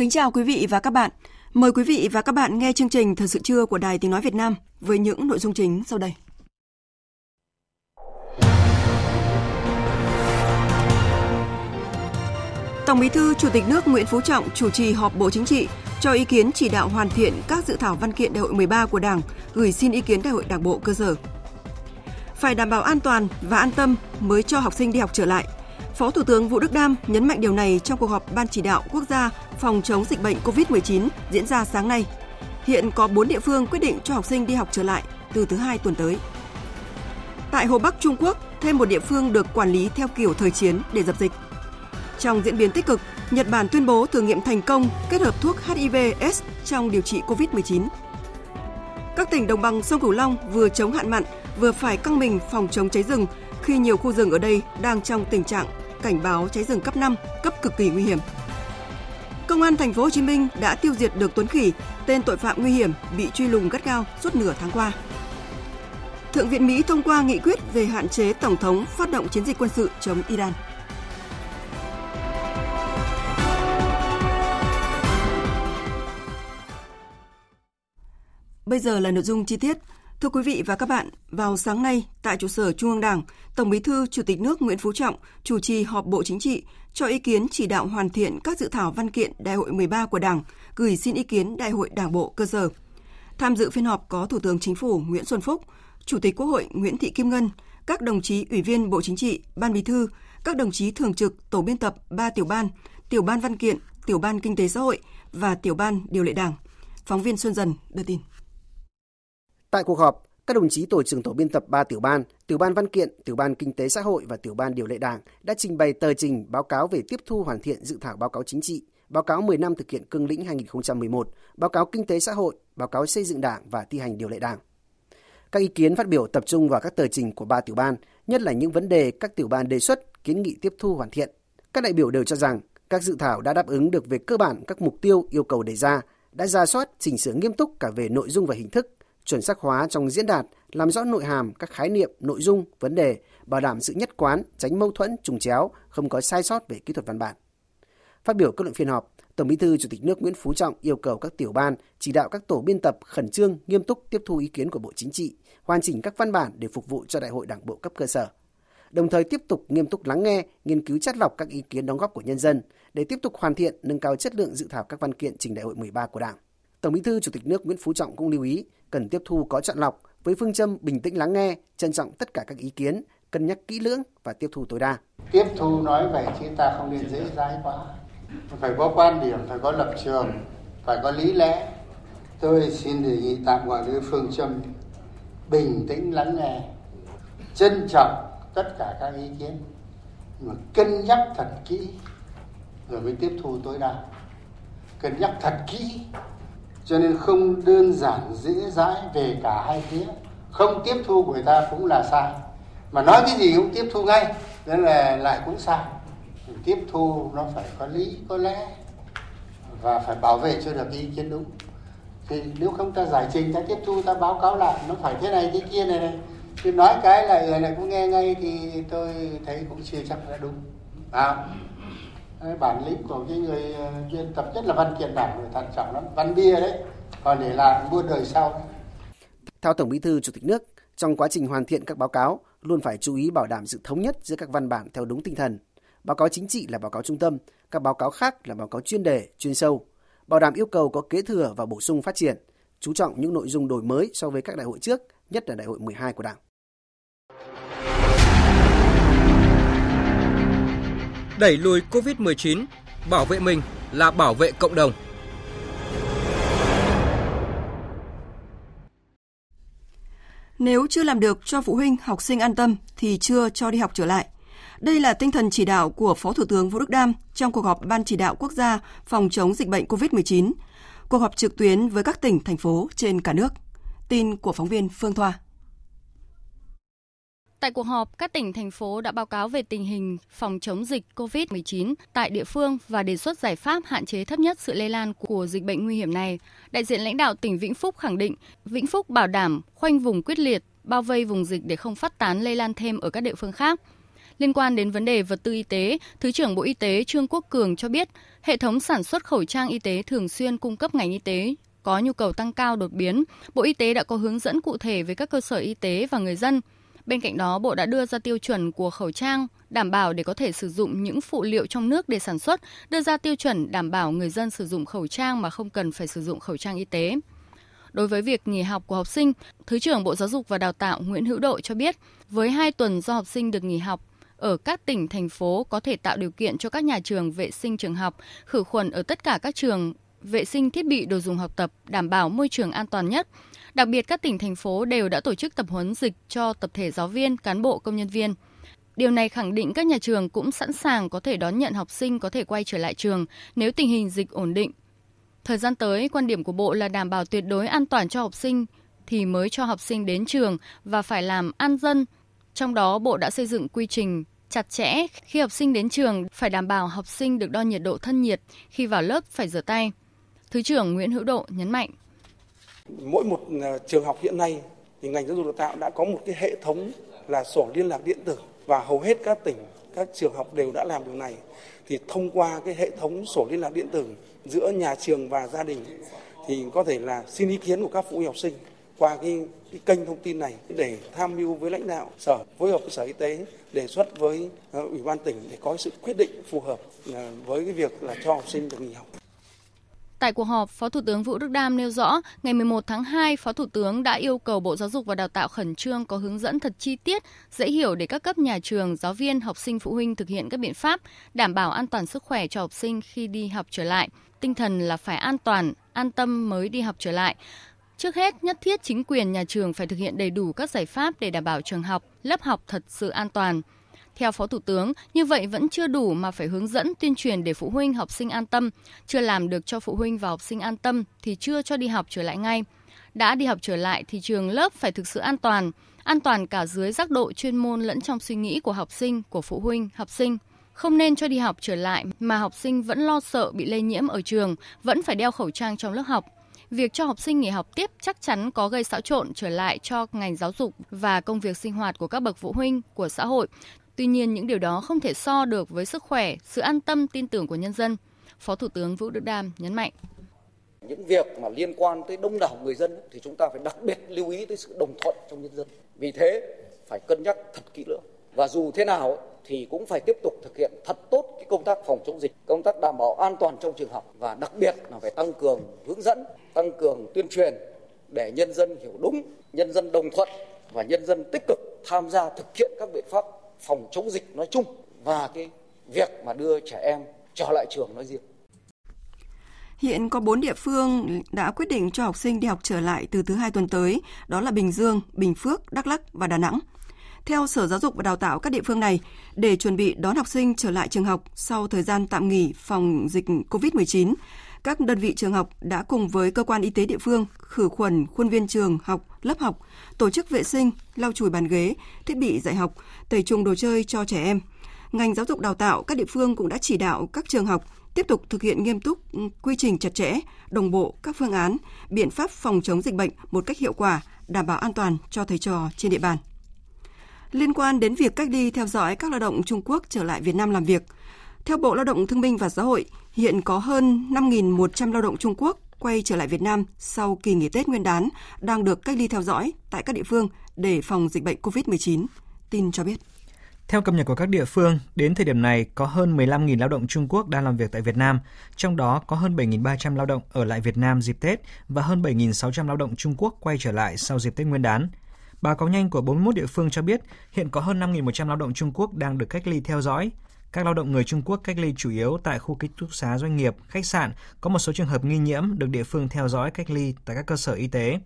Kính chào quý vị và các bạn. Mời quý vị và các bạn nghe chương trình Thời sự trưa của Đài Tiếng Nói Việt Nam với những nội dung chính sau đây. Tổng Bí thư Chủ tịch nước Nguyễn Phú Trọng chủ trì họp Bộ Chính trị cho ý kiến chỉ đạo hoàn thiện các dự thảo văn kiện đại hội 13 của Đảng, gửi xin ý kiến đại hội Đảng bộ cơ sở. Phải đảm bảo an toàn và an tâm mới cho học sinh đi học trở lại. Phó Thủ tướng Vũ Đức Đam nhấn mạnh điều này trong cuộc họp Ban chỉ đạo quốc gia phòng chống dịch bệnh COVID-19 diễn ra sáng nay. Hiện có 4 địa phương quyết định cho học sinh đi học trở lại từ thứ hai tuần tới. Tại Hồ Bắc Trung Quốc, thêm một địa phương được quản lý theo kiểu thời chiến để dập dịch. Trong diễn biến tích cực, Nhật Bản tuyên bố thử nghiệm thành công kết hợp thuốc HIV/S trong điều trị COVID-19. Các tỉnh đồng bằng sông Cửu Long vừa chống hạn mặn, vừa phải căng mình phòng chống cháy rừng khi nhiều khu rừng ở đây đang trong tình trạng cảnh báo cháy rừng cấp 5, cấp cực kỳ nguy hiểm. Công an thành phố Hồ Chí Minh đã tiêu diệt được Tuấn Khỉ, tên tội phạm nguy hiểm bị truy lùng gắt gao suốt nửa tháng qua. Thượng viện Mỹ thông qua nghị quyết về hạn chế tổng thống phát động chiến dịch quân sự chống Iran. Bây giờ là nội dung chi tiết. Thưa quý vị và các bạn, vào sáng nay tại trụ sở Trung ương Đảng, Tổng Bí thư Chủ tịch nước Nguyễn Phú Trọng chủ trì họp Bộ Chính trị cho ý kiến chỉ đạo hoàn thiện các dự thảo văn kiện Đại hội 13 của Đảng, gửi xin ý kiến Đại hội Đảng bộ cơ sở. Tham dự phiên họp có Thủ tướng Chính phủ Nguyễn Xuân Phúc, Chủ tịch Quốc hội Nguyễn Thị Kim Ngân, các đồng chí ủy viên Bộ Chính trị, Ban Bí thư, các đồng chí thường trực tổ biên tập ba tiểu ban, tiểu ban văn kiện, tiểu ban kinh tế xã hội và tiểu ban điều lệ Đảng. Phóng viên Xuân Dần đưa tin. Tại cuộc họp, các đồng chí tổ trưởng tổ biên tập 3 tiểu ban, tiểu ban văn kiện, tiểu ban kinh tế xã hội và tiểu ban điều lệ đảng đã trình bày tờ trình báo cáo về tiếp thu hoàn thiện dự thảo báo cáo chính trị, báo cáo 10 năm thực hiện cương lĩnh 2011, báo cáo kinh tế xã hội, báo cáo xây dựng đảng và thi hành điều lệ đảng. Các ý kiến phát biểu tập trung vào các tờ trình của ba tiểu ban, nhất là những vấn đề các tiểu ban đề xuất, kiến nghị tiếp thu hoàn thiện. Các đại biểu đều cho rằng các dự thảo đã đáp ứng được về cơ bản các mục tiêu yêu cầu đề ra, đã ra soát, chỉnh sửa nghiêm túc cả về nội dung và hình thức, chuẩn xác hóa trong diễn đạt, làm rõ nội hàm các khái niệm, nội dung, vấn đề, bảo đảm sự nhất quán, tránh mâu thuẫn, trùng chéo, không có sai sót về kỹ thuật văn bản. Phát biểu kết luận phiên họp, Tổng Bí thư Chủ tịch nước Nguyễn Phú Trọng yêu cầu các tiểu ban chỉ đạo các tổ biên tập khẩn trương, nghiêm túc tiếp thu ý kiến của Bộ Chính trị, hoàn chỉnh các văn bản để phục vụ cho Đại hội Đảng bộ cấp cơ sở. Đồng thời tiếp tục nghiêm túc lắng nghe, nghiên cứu chất lọc các ý kiến đóng góp của nhân dân để tiếp tục hoàn thiện, nâng cao chất lượng dự thảo các văn kiện trình Đại hội 13 của Đảng. Tổng Bí thư Chủ tịch nước Nguyễn Phú Trọng cũng lưu ý cần tiếp thu có chọn lọc với phương châm bình tĩnh lắng nghe, trân trọng tất cả các ý kiến, cân nhắc kỹ lưỡng và tiếp thu tối đa. Tiếp thu nói vậy chứ ta không nên dễ dãi quá. Phải có quan điểm, phải có lập trường, phải có lý lẽ. Tôi xin đề nghị tạm gọi với phương châm bình tĩnh lắng nghe, trân trọng tất cả các ý kiến, mà cân nhắc thật kỹ rồi mới tiếp thu tối đa. Cân nhắc thật kỹ cho nên không đơn giản dễ dãi về cả hai phía. Không tiếp thu của người ta cũng là sai. Mà nói cái gì cũng tiếp thu ngay nên là lại cũng sai. Tiếp thu nó phải có lý có lẽ và phải bảo vệ cho được ý kiến đúng. Thì nếu không ta giải trình ta tiếp thu ta báo cáo lại nó phải thế này thế kia này này. Thì nói cái là người này cũng nghe ngay thì tôi thấy cũng chưa chắc đã đúng. À, bản lĩnh của cái người ờ, biên tập nhất là văn kiện đảng người thận trọng lắm. Văn bia đấy, còn để lại muôn đời sau. Theo tổng bí thư chủ tịch nước, trong quá trình hoàn thiện các báo cáo, luôn phải chú ý bảo đảm sự thống nhất giữa các văn bản theo đúng tinh thần. Báo cáo chính trị là báo cáo trung tâm, các báo cáo khác là báo cáo chuyên đề, chuyên sâu. Bảo đảm yêu cầu có kế thừa và bổ sung phát triển, chú trọng những nội dung đổi mới so với các đại hội trước, nhất là đại hội 12 của đảng. Đẩy lùi Covid-19, bảo vệ mình là bảo vệ cộng đồng. Nếu chưa làm được cho phụ huynh, học sinh an tâm thì chưa cho đi học trở lại. Đây là tinh thần chỉ đạo của Phó Thủ tướng Vũ Đức Đam trong cuộc họp Ban chỉ đạo quốc gia phòng chống dịch bệnh COVID-19, cuộc họp trực tuyến với các tỉnh, thành phố trên cả nước. Tin của phóng viên Phương Thoa. Tại cuộc họp, các tỉnh, thành phố đã báo cáo về tình hình phòng chống dịch COVID-19 tại địa phương và đề xuất giải pháp hạn chế thấp nhất sự lây lan của dịch bệnh nguy hiểm này. Đại diện lãnh đạo tỉnh Vĩnh Phúc khẳng định, Vĩnh Phúc bảo đảm khoanh vùng quyết liệt, bao vây vùng dịch để không phát tán lây lan thêm ở các địa phương khác. Liên quan đến vấn đề vật tư y tế, Thứ trưởng Bộ Y tế Trương Quốc Cường cho biết, hệ thống sản xuất khẩu trang y tế thường xuyên cung cấp ngành y tế có nhu cầu tăng cao đột biến. Bộ Y tế đã có hướng dẫn cụ thể với các cơ sở y tế và người dân. Bên cạnh đó, Bộ đã đưa ra tiêu chuẩn của khẩu trang đảm bảo để có thể sử dụng những phụ liệu trong nước để sản xuất, đưa ra tiêu chuẩn đảm bảo người dân sử dụng khẩu trang mà không cần phải sử dụng khẩu trang y tế. Đối với việc nghỉ học của học sinh, Thứ trưởng Bộ Giáo dục và Đào tạo Nguyễn Hữu Độ cho biết, với hai tuần do học sinh được nghỉ học, ở các tỉnh, thành phố có thể tạo điều kiện cho các nhà trường vệ sinh trường học, khử khuẩn ở tất cả các trường, vệ sinh thiết bị đồ dùng học tập, đảm bảo môi trường an toàn nhất. Đặc biệt các tỉnh, thành phố đều đã tổ chức tập huấn dịch cho tập thể giáo viên, cán bộ, công nhân viên. Điều này khẳng định các nhà trường cũng sẵn sàng có thể đón nhận học sinh có thể quay trở lại trường nếu tình hình dịch ổn định. Thời gian tới, quan điểm của Bộ là đảm bảo tuyệt đối an toàn cho học sinh thì mới cho học sinh đến trường và phải làm an dân. Trong đó, Bộ đã xây dựng quy trình chặt chẽ khi học sinh đến trường phải đảm bảo học sinh được đo nhiệt độ thân nhiệt, khi vào lớp phải rửa tay. Thứ trưởng Nguyễn Hữu Độ nhấn mạnh. Mỗi một à, trường học hiện nay thì ngành giáo dục đào tạo đã có một cái hệ thống là sổ liên lạc điện tử và hầu hết các tỉnh, các trường học đều đã làm điều này. Thì thông qua cái hệ thống sổ liên lạc điện tử giữa nhà trường và gia đình thì có thể là xin ý kiến của các phụ huynh học sinh qua cái, cái kênh thông tin này để tham mưu với lãnh đạo sở phối hợp với sở y tế đề xuất với à, ủy ban tỉnh để có sự quyết định phù hợp à, với cái việc là cho học sinh được nghỉ học. Tại cuộc họp, Phó Thủ tướng Vũ Đức Đam nêu rõ, ngày 11 tháng 2, Phó Thủ tướng đã yêu cầu Bộ Giáo dục và Đào tạo khẩn trương có hướng dẫn thật chi tiết, dễ hiểu để các cấp nhà trường, giáo viên, học sinh, phụ huynh thực hiện các biện pháp đảm bảo an toàn sức khỏe cho học sinh khi đi học trở lại. Tinh thần là phải an toàn, an tâm mới đi học trở lại. Trước hết, nhất thiết chính quyền nhà trường phải thực hiện đầy đủ các giải pháp để đảm bảo trường học, lớp học thật sự an toàn. Theo Phó Thủ tướng, như vậy vẫn chưa đủ mà phải hướng dẫn tuyên truyền để phụ huynh học sinh an tâm. Chưa làm được cho phụ huynh và học sinh an tâm thì chưa cho đi học trở lại ngay. Đã đi học trở lại thì trường lớp phải thực sự an toàn, an toàn cả dưới giác độ chuyên môn lẫn trong suy nghĩ của học sinh, của phụ huynh, học sinh. Không nên cho đi học trở lại mà học sinh vẫn lo sợ bị lây nhiễm ở trường, vẫn phải đeo khẩu trang trong lớp học việc cho học sinh nghỉ học tiếp chắc chắn có gây xáo trộn trở lại cho ngành giáo dục và công việc sinh hoạt của các bậc phụ huynh, của xã hội. Tuy nhiên, những điều đó không thể so được với sức khỏe, sự an tâm, tin tưởng của nhân dân. Phó Thủ tướng Vũ Đức Đam nhấn mạnh. Những việc mà liên quan tới đông đảo người dân thì chúng ta phải đặc biệt lưu ý tới sự đồng thuận trong nhân dân. Vì thế, phải cân nhắc thật kỹ lưỡng. Và dù thế nào thì cũng phải tiếp tục thực hiện thật tốt cái công tác phòng chống dịch, công tác đảm bảo an toàn trong trường học và đặc biệt là phải tăng cường hướng dẫn, tăng cường tuyên truyền để nhân dân hiểu đúng, nhân dân đồng thuận và nhân dân tích cực tham gia thực hiện các biện pháp phòng chống dịch nói chung và cái việc mà đưa trẻ em trở lại trường nói riêng. Hiện có 4 địa phương đã quyết định cho học sinh đi học trở lại từ thứ hai tuần tới, đó là Bình Dương, Bình Phước, Đắk Lắk và Đà Nẵng. Theo Sở Giáo dục và Đào tạo các địa phương này, để chuẩn bị đón học sinh trở lại trường học sau thời gian tạm nghỉ phòng dịch COVID-19, các đơn vị trường học đã cùng với cơ quan y tế địa phương khử khuẩn khuôn viên trường học, lớp học, tổ chức vệ sinh, lau chùi bàn ghế, thiết bị dạy học, tẩy trùng đồ chơi cho trẻ em. Ngành giáo dục đào tạo các địa phương cũng đã chỉ đạo các trường học tiếp tục thực hiện nghiêm túc ừ, quy trình chặt chẽ, đồng bộ các phương án, biện pháp phòng chống dịch bệnh một cách hiệu quả, đảm bảo an toàn cho thầy trò trên địa bàn. Liên quan đến việc cách ly theo dõi các lao động Trung Quốc trở lại Việt Nam làm việc, theo Bộ Lao động Thương binh và Xã hội, hiện có hơn 5.100 lao động Trung Quốc quay trở lại Việt Nam sau kỳ nghỉ Tết Nguyên đán đang được cách ly theo dõi tại các địa phương để phòng dịch bệnh COVID-19. Tin cho biết. Theo cập nhật của các địa phương, đến thời điểm này có hơn 15.000 lao động Trung Quốc đang làm việc tại Việt Nam, trong đó có hơn 7.300 lao động ở lại Việt Nam dịp Tết và hơn 7.600 lao động Trung Quốc quay trở lại sau dịp Tết Nguyên đán. Báo cáo nhanh của 41 địa phương cho biết hiện có hơn 5.100 lao động Trung Quốc đang được cách ly theo dõi. Các lao động người Trung Quốc cách ly chủ yếu tại khu ký túc xá doanh nghiệp, khách sạn, có một số trường hợp nghi nhiễm được địa phương theo dõi cách ly tại các cơ sở y tế.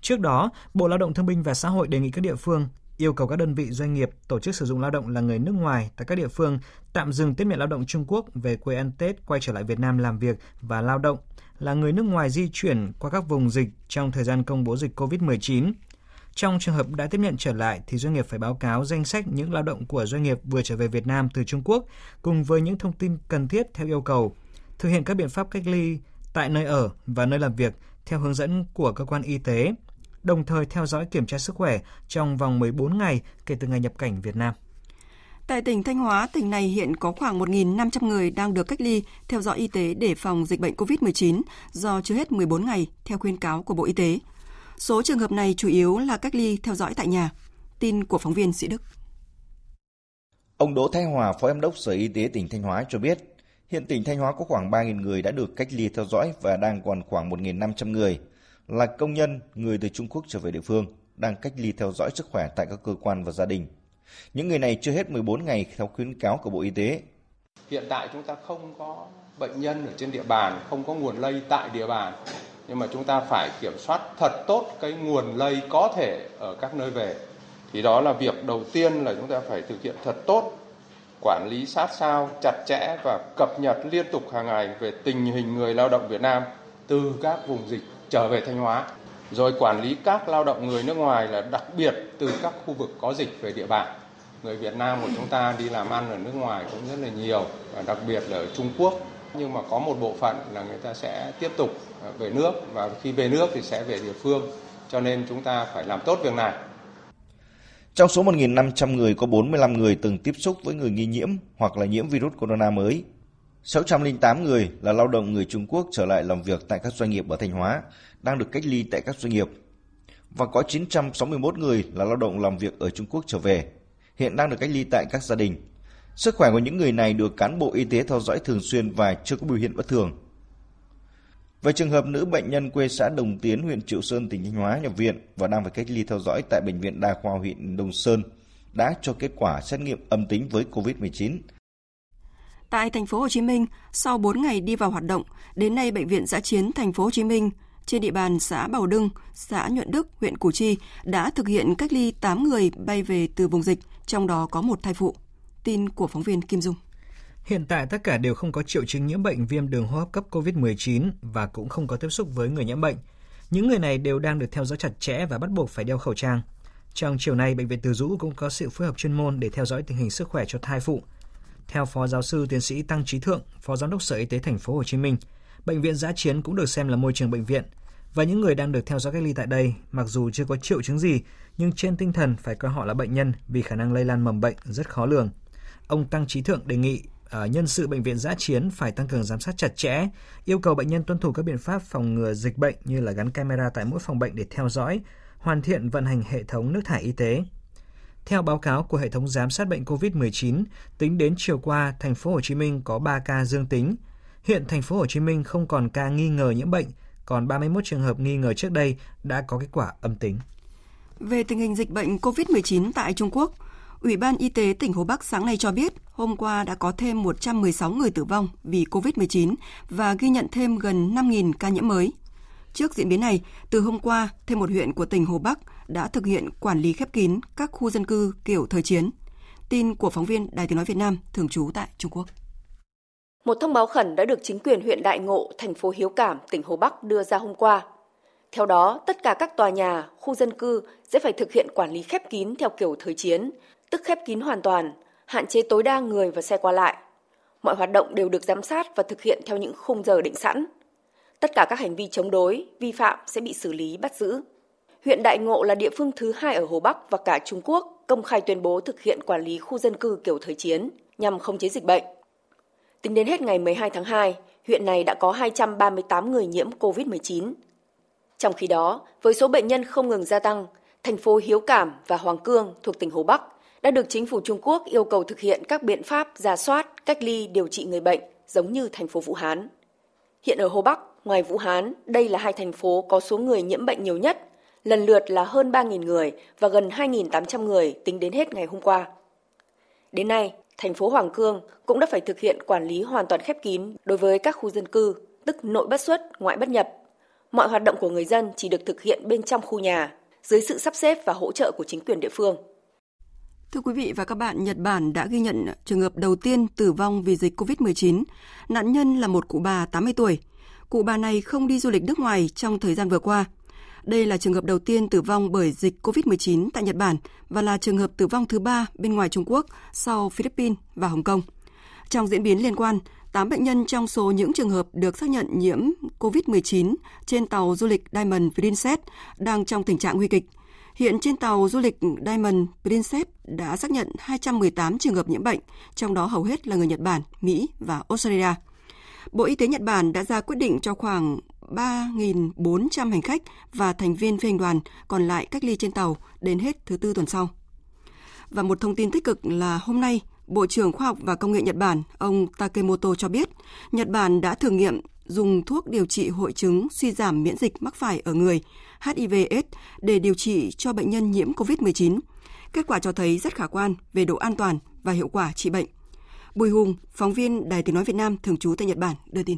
Trước đó, Bộ Lao động Thương binh và Xã hội đề nghị các địa phương yêu cầu các đơn vị doanh nghiệp tổ chức sử dụng lao động là người nước ngoài tại các địa phương tạm dừng tiếp nhận lao động Trung Quốc về quê ăn Tết quay trở lại Việt Nam làm việc và lao động là người nước ngoài di chuyển qua các vùng dịch trong thời gian công bố dịch COVID-19. Trong trường hợp đã tiếp nhận trở lại thì doanh nghiệp phải báo cáo danh sách những lao động của doanh nghiệp vừa trở về Việt Nam từ Trung Quốc cùng với những thông tin cần thiết theo yêu cầu, thực hiện các biện pháp cách ly tại nơi ở và nơi làm việc theo hướng dẫn của cơ quan y tế, đồng thời theo dõi kiểm tra sức khỏe trong vòng 14 ngày kể từ ngày nhập cảnh Việt Nam. Tại tỉnh Thanh Hóa, tỉnh này hiện có khoảng 1.500 người đang được cách ly theo dõi y tế để phòng dịch bệnh COVID-19 do chưa hết 14 ngày theo khuyên cáo của Bộ Y tế. Số trường hợp này chủ yếu là cách ly theo dõi tại nhà. Tin của phóng viên Sĩ Đức. Ông Đỗ Thái Hòa, Phó Giám đốc Sở Y tế tỉnh Thanh Hóa cho biết, hiện tỉnh Thanh Hóa có khoảng 3.000 người đã được cách ly theo dõi và đang còn khoảng 1.500 người là công nhân, người từ Trung Quốc trở về địa phương, đang cách ly theo dõi sức khỏe tại các cơ quan và gia đình. Những người này chưa hết 14 ngày theo khuyến cáo của Bộ Y tế. Hiện tại chúng ta không có bệnh nhân ở trên địa bàn, không có nguồn lây tại địa bàn. Nhưng mà chúng ta phải kiểm soát thật tốt cái nguồn lây có thể ở các nơi về. Thì đó là việc đầu tiên là chúng ta phải thực hiện thật tốt quản lý sát sao, chặt chẽ và cập nhật liên tục hàng ngày về tình hình người lao động Việt Nam từ các vùng dịch trở về Thanh Hóa. Rồi quản lý các lao động người nước ngoài là đặc biệt từ các khu vực có dịch về địa bàn. Người Việt Nam của chúng ta đi làm ăn ở nước ngoài cũng rất là nhiều, và đặc biệt là ở Trung Quốc. Nhưng mà có một bộ phận là người ta sẽ tiếp tục Ờ, về nước và khi về nước thì sẽ về địa phương. Cho nên chúng ta phải làm tốt việc này. Trong số 1.500 người có 45 người từng tiếp xúc với người nghi nhiễm hoặc là nhiễm virus corona mới. 608 người là lao động người Trung Quốc trở lại làm việc tại các doanh nghiệp ở Thanh Hóa, đang được cách ly tại các doanh nghiệp. Và có 961 người là lao động làm việc ở Trung Quốc trở về, hiện đang được cách ly tại các gia đình. Sức khỏe của những người này được cán bộ y tế theo dõi thường xuyên và chưa có biểu hiện bất thường. Về trường hợp nữ bệnh nhân quê xã Đồng Tiến, huyện Triệu Sơn, tỉnh Thanh Hóa nhập viện và đang phải cách ly theo dõi tại Bệnh viện Đa khoa huyện Đồng Sơn, đã cho kết quả xét nghiệm âm tính với COVID-19. Tại thành phố Hồ Chí Minh, sau 4 ngày đi vào hoạt động, đến nay bệnh viện Giã chiến thành phố Hồ Chí Minh trên địa bàn xã Bảo Đưng, xã Nhuận Đức, huyện Củ Chi đã thực hiện cách ly 8 người bay về từ vùng dịch, trong đó có một thai phụ. Tin của phóng viên Kim Dung. Hiện tại tất cả đều không có triệu chứng nhiễm bệnh viêm đường hô hấp cấp COVID-19 và cũng không có tiếp xúc với người nhiễm bệnh. Những người này đều đang được theo dõi chặt chẽ và bắt buộc phải đeo khẩu trang. Trong chiều nay, bệnh viện Từ Dũ cũng có sự phối hợp chuyên môn để theo dõi tình hình sức khỏe cho thai phụ. Theo Phó giáo sư tiến sĩ Tăng Trí Thượng, Phó Giám đốc Sở Y tế Thành phố Hồ Chí Minh, bệnh viện giã chiến cũng được xem là môi trường bệnh viện và những người đang được theo dõi cách ly tại đây, mặc dù chưa có triệu chứng gì, nhưng trên tinh thần phải coi họ là bệnh nhân vì khả năng lây lan mầm bệnh rất khó lường. Ông Tăng Trí Thượng đề nghị Ờ, nhân sự bệnh viện giã chiến phải tăng cường giám sát chặt chẽ, yêu cầu bệnh nhân tuân thủ các biện pháp phòng ngừa dịch bệnh như là gắn camera tại mỗi phòng bệnh để theo dõi, hoàn thiện vận hành hệ thống nước thải y tế. Theo báo cáo của hệ thống giám sát bệnh COVID-19, tính đến chiều qua, thành phố Hồ Chí Minh có 3 ca dương tính. Hiện thành phố Hồ Chí Minh không còn ca nghi ngờ nhiễm bệnh, còn 31 trường hợp nghi ngờ trước đây đã có kết quả âm tính. Về tình hình dịch bệnh COVID-19 tại Trung Quốc, Ủy ban Y tế tỉnh Hồ Bắc sáng nay cho biết hôm qua đã có thêm 116 người tử vong vì COVID-19 và ghi nhận thêm gần 5.000 ca nhiễm mới. Trước diễn biến này, từ hôm qua, thêm một huyện của tỉnh Hồ Bắc đã thực hiện quản lý khép kín các khu dân cư kiểu thời chiến. Tin của phóng viên Đài Tiếng Nói Việt Nam thường trú tại Trung Quốc. Một thông báo khẩn đã được chính quyền huyện Đại Ngộ, thành phố Hiếu Cảm, tỉnh Hồ Bắc đưa ra hôm qua. Theo đó, tất cả các tòa nhà, khu dân cư sẽ phải thực hiện quản lý khép kín theo kiểu thời chiến, tức khép kín hoàn toàn, hạn chế tối đa người và xe qua lại. Mọi hoạt động đều được giám sát và thực hiện theo những khung giờ định sẵn. Tất cả các hành vi chống đối, vi phạm sẽ bị xử lý bắt giữ. Huyện Đại Ngộ là địa phương thứ hai ở Hồ Bắc và cả Trung Quốc công khai tuyên bố thực hiện quản lý khu dân cư kiểu thời chiến nhằm khống chế dịch bệnh. Tính đến hết ngày 12 tháng 2, huyện này đã có 238 người nhiễm COVID-19. Trong khi đó, với số bệnh nhân không ngừng gia tăng, thành phố Hiếu Cảm và Hoàng Cương thuộc tỉnh Hồ Bắc đã được chính phủ Trung Quốc yêu cầu thực hiện các biện pháp giả soát, cách ly, điều trị người bệnh giống như thành phố Vũ Hán. Hiện ở Hồ Bắc, ngoài Vũ Hán, đây là hai thành phố có số người nhiễm bệnh nhiều nhất, lần lượt là hơn 3.000 người và gần 2.800 người tính đến hết ngày hôm qua. Đến nay, thành phố Hoàng Cương cũng đã phải thực hiện quản lý hoàn toàn khép kín đối với các khu dân cư, tức nội bất xuất, ngoại bất nhập. Mọi hoạt động của người dân chỉ được thực hiện bên trong khu nhà, dưới sự sắp xếp và hỗ trợ của chính quyền địa phương. Thưa quý vị và các bạn, Nhật Bản đã ghi nhận trường hợp đầu tiên tử vong vì dịch COVID-19. Nạn nhân là một cụ bà 80 tuổi. Cụ bà này không đi du lịch nước ngoài trong thời gian vừa qua. Đây là trường hợp đầu tiên tử vong bởi dịch COVID-19 tại Nhật Bản và là trường hợp tử vong thứ ba bên ngoài Trung Quốc sau Philippines và Hồng Kông. Trong diễn biến liên quan, 8 bệnh nhân trong số những trường hợp được xác nhận nhiễm COVID-19 trên tàu du lịch Diamond Princess đang trong tình trạng nguy kịch. Hiện trên tàu du lịch Diamond Princess đã xác nhận 218 trường hợp nhiễm bệnh, trong đó hầu hết là người Nhật Bản, Mỹ và Australia. Bộ Y tế Nhật Bản đã ra quyết định cho khoảng 3.400 hành khách và thành viên phi hành đoàn còn lại cách ly trên tàu đến hết thứ tư tuần sau. Và một thông tin tích cực là hôm nay, Bộ trưởng Khoa học và Công nghệ Nhật Bản, ông Takemoto cho biết, Nhật Bản đã thử nghiệm dùng thuốc điều trị hội chứng suy giảm miễn dịch mắc phải ở người HIV/AIDS để điều trị cho bệnh nhân nhiễm COVID-19. Kết quả cho thấy rất khả quan về độ an toàn và hiệu quả trị bệnh. Bùi Hùng, phóng viên Đài Tiếng Nói Việt Nam thường trú tại Nhật Bản, đưa tin.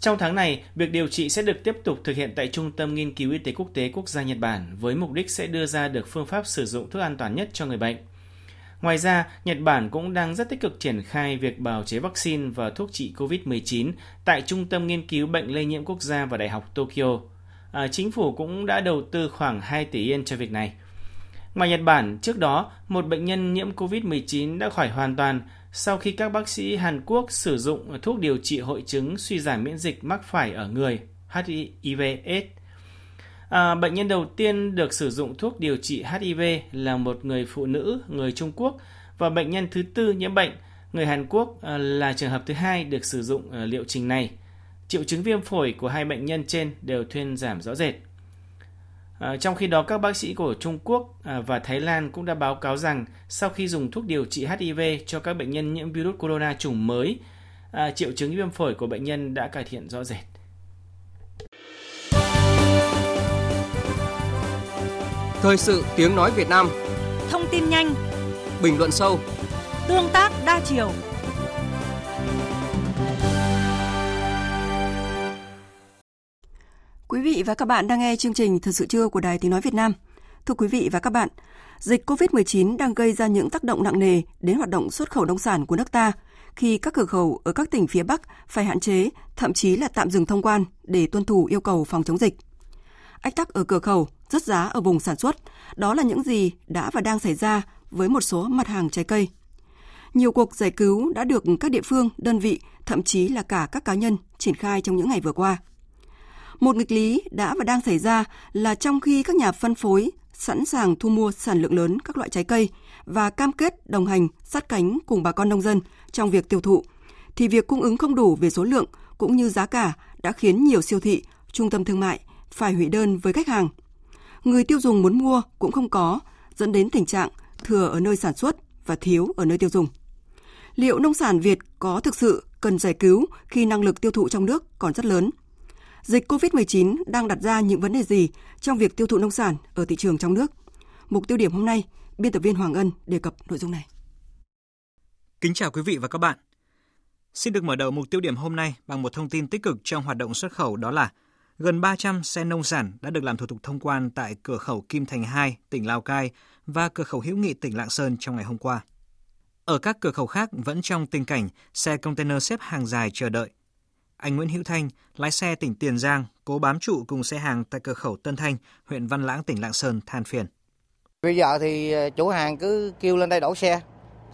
Trong tháng này, việc điều trị sẽ được tiếp tục thực hiện tại Trung tâm Nghiên cứu Y tế Quốc tế Quốc gia Nhật Bản với mục đích sẽ đưa ra được phương pháp sử dụng thuốc an toàn nhất cho người bệnh. Ngoài ra, Nhật Bản cũng đang rất tích cực triển khai việc bào chế vaccine và thuốc trị COVID-19 tại Trung tâm Nghiên cứu Bệnh lây nhiễm quốc gia và Đại học Tokyo. À, chính phủ cũng đã đầu tư khoảng 2 tỷ yên cho việc này. Ngoài Nhật Bản, trước đó, một bệnh nhân nhiễm COVID-19 đã khỏi hoàn toàn sau khi các bác sĩ Hàn Quốc sử dụng thuốc điều trị hội chứng suy giảm miễn dịch mắc phải ở người HIV/AIDS. À, bệnh nhân đầu tiên được sử dụng thuốc điều trị HIV là một người phụ nữ người Trung Quốc và bệnh nhân thứ tư nhiễm bệnh người Hàn Quốc à, là trường hợp thứ hai được sử dụng à, liệu trình này. Triệu chứng viêm phổi của hai bệnh nhân trên đều thuyên giảm rõ rệt. À, trong khi đó, các bác sĩ của Trung Quốc à, và Thái Lan cũng đã báo cáo rằng sau khi dùng thuốc điều trị HIV cho các bệnh nhân nhiễm virus corona chủng mới, à, triệu chứng viêm phổi của bệnh nhân đã cải thiện rõ rệt. Thời sự tiếng nói Việt Nam Thông tin nhanh Bình luận sâu Tương tác đa chiều Quý vị và các bạn đang nghe chương trình Thật sự trưa của Đài Tiếng Nói Việt Nam. Thưa quý vị và các bạn, dịch COVID-19 đang gây ra những tác động nặng nề đến hoạt động xuất khẩu nông sản của nước ta khi các cửa khẩu ở các tỉnh phía Bắc phải hạn chế, thậm chí là tạm dừng thông quan để tuân thủ yêu cầu phòng chống dịch. Ách tắc ở cửa khẩu, rớt giá ở vùng sản xuất, đó là những gì đã và đang xảy ra với một số mặt hàng trái cây. Nhiều cuộc giải cứu đã được các địa phương, đơn vị, thậm chí là cả các cá nhân triển khai trong những ngày vừa qua. Một nghịch lý đã và đang xảy ra là trong khi các nhà phân phối sẵn sàng thu mua sản lượng lớn các loại trái cây và cam kết đồng hành sát cánh cùng bà con nông dân trong việc tiêu thụ, thì việc cung ứng không đủ về số lượng cũng như giá cả đã khiến nhiều siêu thị, trung tâm thương mại phải hủy đơn với khách hàng. Người tiêu dùng muốn mua cũng không có, dẫn đến tình trạng thừa ở nơi sản xuất và thiếu ở nơi tiêu dùng. Liệu nông sản Việt có thực sự cần giải cứu khi năng lực tiêu thụ trong nước còn rất lớn? Dịch COVID-19 đang đặt ra những vấn đề gì trong việc tiêu thụ nông sản ở thị trường trong nước? Mục tiêu điểm hôm nay, biên tập viên Hoàng Ân đề cập nội dung này. Kính chào quý vị và các bạn. Xin được mở đầu mục tiêu điểm hôm nay bằng một thông tin tích cực trong hoạt động xuất khẩu đó là gần 300 xe nông sản đã được làm thủ tục thông quan tại cửa khẩu Kim Thành 2, tỉnh Lào Cai và cửa khẩu Hữu Nghị tỉnh Lạng Sơn trong ngày hôm qua. Ở các cửa khẩu khác vẫn trong tình cảnh xe container xếp hàng dài chờ đợi. Anh Nguyễn Hữu Thanh, lái xe tỉnh Tiền Giang, cố bám trụ cùng xe hàng tại cửa khẩu Tân Thanh, huyện Văn Lãng, tỉnh Lạng Sơn than phiền. Bây giờ thì ờ, chủ hàng cứ kêu lên đây đổ xe,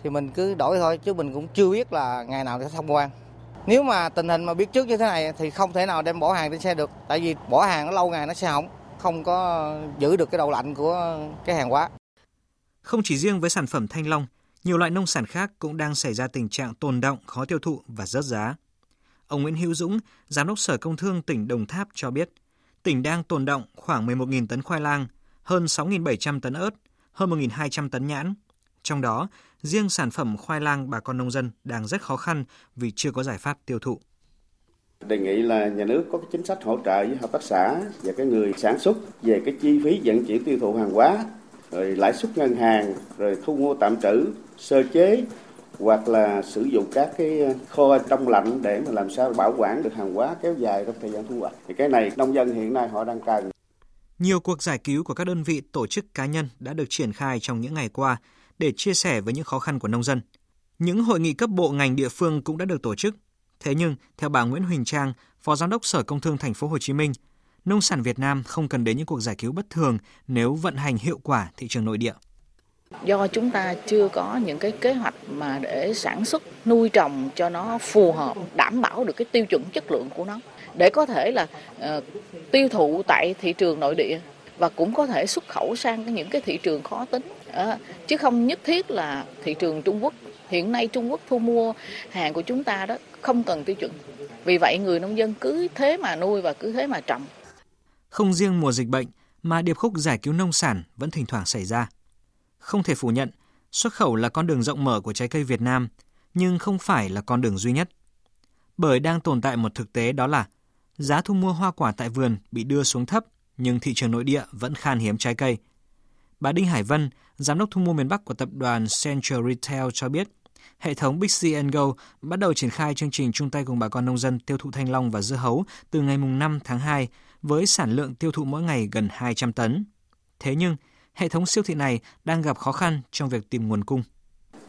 thì mình cứ đổi thôi, chứ mình cũng chưa biết là ngày nào sẽ thông quan. Nếu mà tình hình mà biết trước như thế này thì không thể nào đem bỏ hàng trên xe được, tại vì bỏ hàng nó lâu ngày nó sẽ hỏng, không có giữ được cái độ lạnh của cái hàng hóa. Không chỉ riêng với sản phẩm thanh long, nhiều loại nông sản khác cũng đang xảy ra tình trạng tồn động, khó tiêu thụ và rớt giá. Ông Nguyễn Hữu Dũng, Giám đốc Sở Công Thương tỉnh Đồng Tháp cho biết, tỉnh đang tồn động khoảng 11.000 tấn khoai lang, hơn 6.700 tấn ớt, hơn 1.200 tấn nhãn. Trong đó, riêng sản phẩm khoai lang bà con nông dân đang rất khó khăn vì chưa có giải pháp tiêu thụ. Đề nghị là nhà nước có cái chính sách hỗ trợ với hợp tác xã và cái người sản xuất về cái chi phí vận chuyển tiêu thụ hàng hóa, rồi lãi suất ngân hàng, rồi thu mua tạm trữ, sơ chế hoặc là sử dụng các cái kho đông lạnh để mà làm sao bảo quản được hàng hóa kéo dài trong thời gian thu hoạch. Thì cái này nông dân hiện nay họ đang cần. Nhiều cuộc giải cứu của các đơn vị, tổ chức cá nhân đã được triển khai trong những ngày qua để chia sẻ với những khó khăn của nông dân. Những hội nghị cấp bộ ngành địa phương cũng đã được tổ chức. Thế nhưng, theo bà Nguyễn Huỳnh Trang, Phó Giám đốc Sở Công Thương Thành phố Hồ Chí Minh, nông sản Việt Nam không cần đến những cuộc giải cứu bất thường nếu vận hành hiệu quả thị trường nội địa. Do chúng ta chưa có những cái kế hoạch mà để sản xuất nuôi trồng cho nó phù hợp, đảm bảo được cái tiêu chuẩn chất lượng của nó để có thể là uh, tiêu thụ tại thị trường nội địa và cũng có thể xuất khẩu sang những cái thị trường khó tính chứ không nhất thiết là thị trường Trung Quốc. Hiện nay Trung Quốc thu mua hàng của chúng ta đó không cần tiêu chuẩn. Vì vậy người nông dân cứ thế mà nuôi và cứ thế mà trồng. Không riêng mùa dịch bệnh mà điệp khúc giải cứu nông sản vẫn thỉnh thoảng xảy ra. Không thể phủ nhận xuất khẩu là con đường rộng mở của trái cây Việt Nam nhưng không phải là con đường duy nhất. Bởi đang tồn tại một thực tế đó là giá thu mua hoa quả tại vườn bị đưa xuống thấp nhưng thị trường nội địa vẫn khan hiếm trái cây. Bà Đinh Hải Vân, giám đốc thu mua miền Bắc của tập đoàn Central Retail cho biết, hệ thống Big C Go bắt đầu triển khai chương trình chung tay cùng bà con nông dân tiêu thụ thanh long và dưa hấu từ ngày 5 tháng 2 với sản lượng tiêu thụ mỗi ngày gần 200 tấn. Thế nhưng, hệ thống siêu thị này đang gặp khó khăn trong việc tìm nguồn cung.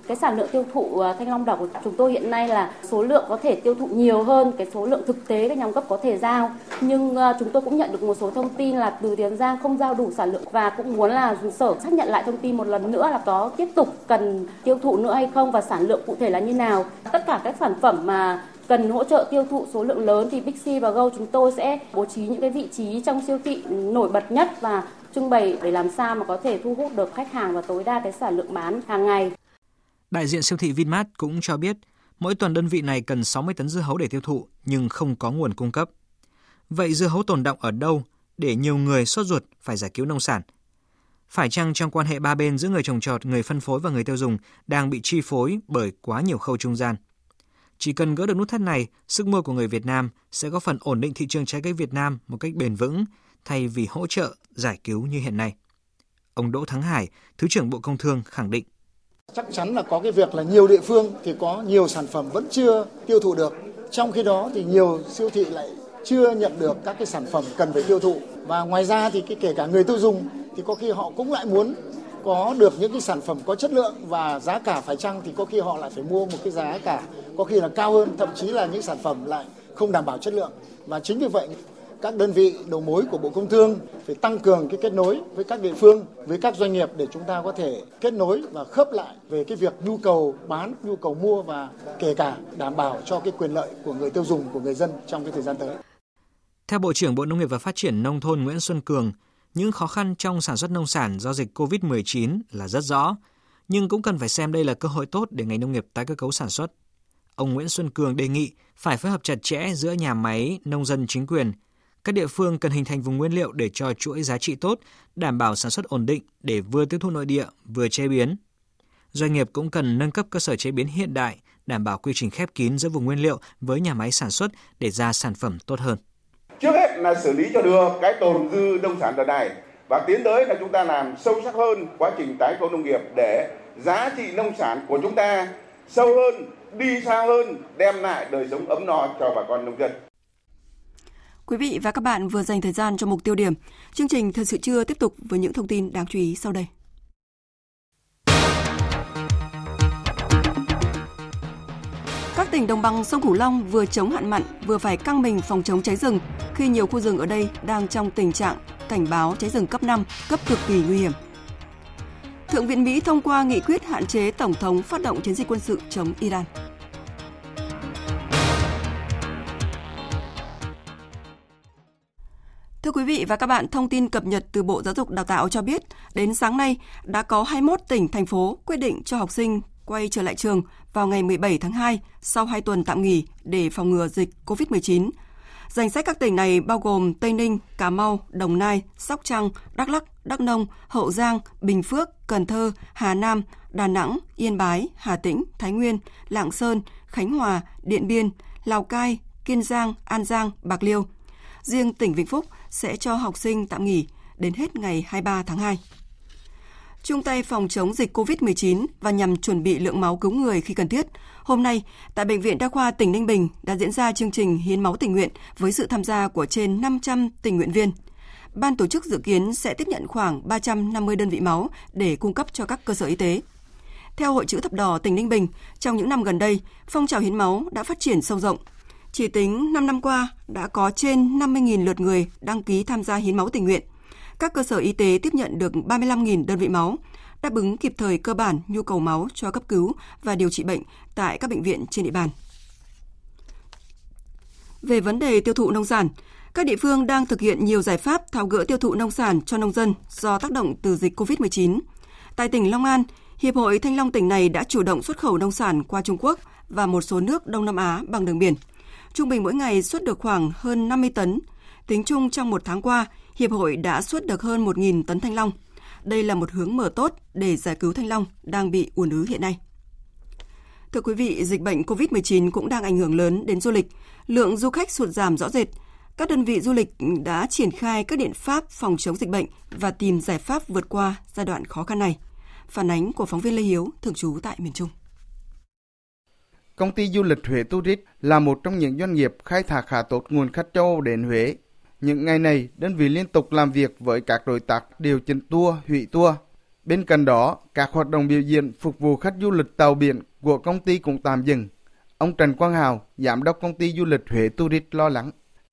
Cái sản lượng tiêu thụ ờ, thanh long đỏ của chúng tôi hiện nay là số lượng có thể tiêu thụ nhiều hơn cái số lượng thực tế các nhóm cấp có thể giao. Nhưng ờ, chúng tôi cũng nhận được một số thông tin là từ Tiền Giang không giao đủ sản lượng và cũng muốn là sở xác nhận lại thông tin một lần nữa là có tiếp tục cần tiêu thụ nữa hay không và sản lượng cụ thể là như nào. Tất cả các sản phẩm mà cần hỗ trợ tiêu thụ số lượng lớn thì Bixi và Go chúng tôi sẽ bố trí những cái vị trí trong siêu thị nổi bật nhất và trưng bày để làm sao mà có thể thu hút được khách hàng và tối đa cái sản lượng bán hàng ngày. Đại diện siêu thị Vinmart cũng cho biết, mỗi tuần đơn vị này cần 60 tấn dưa hấu để tiêu thụ nhưng không có nguồn cung cấp. Vậy dưa hấu tồn động ở đâu để nhiều người sốt ruột phải giải cứu nông sản? Phải chăng trong quan hệ ba bên giữa người trồng trọt, người phân phối và người tiêu dùng đang bị chi phối bởi quá nhiều khâu trung gian? Chỉ cần gỡ được nút thắt này, sức mua của người Việt Nam sẽ góp phần ổn định thị trường trái cây Việt Nam một cách bền vững thay vì hỗ trợ giải cứu như hiện nay. Ông Đỗ Thắng Hải, Thứ trưởng Bộ Công Thương khẳng định chắc chắn là có cái việc là nhiều địa phương thì có nhiều sản phẩm vẫn chưa tiêu thụ được. Trong khi đó thì nhiều siêu thị lại chưa nhận được các cái sản phẩm cần phải tiêu thụ. Và ngoài ra thì cái kể cả người tiêu dùng thì có khi họ cũng lại muốn có được những cái sản phẩm có chất lượng và giá cả phải chăng thì có khi họ lại phải mua một cái giá cả có khi là cao hơn, thậm chí là những sản phẩm lại không đảm bảo chất lượng và chính vì vậy các đơn vị đầu mối của Bộ Công Thương phải tăng cường cái kết nối với các địa phương, với các doanh nghiệp để chúng ta có thể kết nối và khớp lại về cái việc nhu cầu bán, nhu cầu mua và kể cả đảm bảo cho cái quyền lợi của người tiêu dùng của người dân trong cái thời gian tới. Theo Bộ trưởng Bộ Nông nghiệp và Phát triển Nông thôn Nguyễn Xuân Cường, những khó khăn trong sản xuất nông sản do dịch COVID-19 là rất rõ, nhưng cũng cần phải xem đây là cơ hội tốt để ngành nông nghiệp tái cơ cấu sản xuất. Ông Nguyễn Xuân Cường đề nghị phải phối hợp chặt chẽ giữa nhà máy, nông dân chính quyền các địa phương cần hình thành vùng nguyên liệu để cho chuỗi giá trị tốt, đảm bảo sản xuất ổn định để vừa tiêu thụ nội địa, vừa chế biến. Doanh nghiệp cũng cần nâng cấp cơ sở chế biến hiện đại, đảm bảo quy trình khép kín giữa vùng nguyên liệu với nhà máy sản xuất để ra sản phẩm tốt hơn. Trước hết là xử lý cho được cái tồn dư nông sản đợt này và tiến tới là chúng ta làm sâu sắc hơn quá trình tái cấu nông nghiệp để giá trị nông sản của chúng ta sâu hơn, đi xa hơn, đem lại đời sống ấm no cho bà con nông dân. Quý vị và các bạn vừa dành thời gian cho mục tiêu điểm. Chương trình Thời sự trưa tiếp tục với những thông tin đáng chú ý sau đây. Các tỉnh đồng bằng sông Cửu Long vừa chống hạn mặn vừa phải căng mình phòng chống cháy rừng khi nhiều khu rừng ở đây đang trong tình trạng cảnh báo cháy rừng cấp 5, cấp cực kỳ nguy hiểm. Thượng viện Mỹ thông qua nghị quyết hạn chế Tổng thống phát động chiến dịch quân sự chống Iran. Thưa quý vị và các bạn, thông tin cập nhật từ Bộ Giáo dục Đào tạo cho biết, đến sáng nay đã có 21 tỉnh, thành phố quyết định cho học sinh quay trở lại trường vào ngày 17 tháng 2 sau 2 tuần tạm nghỉ để phòng ngừa dịch COVID-19. Danh sách các tỉnh này bao gồm Tây Ninh, Cà Mau, Đồng Nai, Sóc Trăng, Đắk Lắk, Đắk Nông, Hậu Giang, Bình Phước, Cần Thơ, Hà Nam, Đà Nẵng, Yên Bái, Hà Tĩnh, Thái Nguyên, Lạng Sơn, Khánh Hòa, Điện Biên, Lào Cai, Kiên Giang, An Giang, Bạc Liêu. Riêng tỉnh Vĩnh Phúc sẽ cho học sinh tạm nghỉ đến hết ngày 23 tháng 2. Trung tay phòng chống dịch COVID-19 và nhằm chuẩn bị lượng máu cứu người khi cần thiết. Hôm nay, tại Bệnh viện Đa khoa tỉnh Ninh Bình đã diễn ra chương trình hiến máu tình nguyện với sự tham gia của trên 500 tình nguyện viên. Ban tổ chức dự kiến sẽ tiếp nhận khoảng 350 đơn vị máu để cung cấp cho các cơ sở y tế. Theo Hội chữ thập đỏ tỉnh Ninh Bình, trong những năm gần đây, phong trào hiến máu đã phát triển sâu rộng. Chỉ tính 5 năm qua, đã có trên 50.000 lượt người đăng ký tham gia hiến máu tình nguyện. Các cơ sở y tế tiếp nhận được 35.000 đơn vị máu, đáp ứng kịp thời cơ bản nhu cầu máu cho cấp cứu và điều trị bệnh tại các bệnh viện trên địa bàn. Về vấn đề tiêu thụ nông sản, các địa phương đang thực hiện nhiều giải pháp tháo gỡ tiêu thụ nông sản cho nông dân do tác động từ dịch COVID-19. Tại tỉnh Long An, Hiệp hội Thanh Long tỉnh này đã chủ động xuất khẩu nông sản qua Trung Quốc và một số nước Đông Nam Á bằng đường biển. Trung bình mỗi ngày xuất được khoảng hơn 50 tấn. Tính chung trong một tháng qua, Hiệp hội đã xuất được hơn 1.000 tấn thanh long. Đây là một hướng mở tốt để giải cứu thanh long đang bị ùn ứ hiện nay. Thưa quý vị, dịch bệnh COVID-19 cũng đang ảnh hưởng lớn đến du lịch. Lượng du khách sụt giảm rõ rệt. Các đơn vị du lịch đã triển khai các biện pháp phòng chống dịch bệnh và tìm giải pháp vượt qua giai đoạn khó khăn này. Phản ánh của phóng viên Lê Hiếu, thường trú tại miền Trung. Công ty du lịch Huế Tourist là một trong những doanh nghiệp khai thác khá tốt nguồn khách châu Âu đến Huế. Những ngày này, đơn vị liên tục làm việc với các đối tác điều chỉnh tour, hủy tour. Bên cạnh đó, các hoạt động biểu diễn phục vụ khách du lịch tàu biển của công ty cũng tạm dừng. Ông Trần Quang Hào, giám đốc công ty du lịch Huế Tourist lo lắng.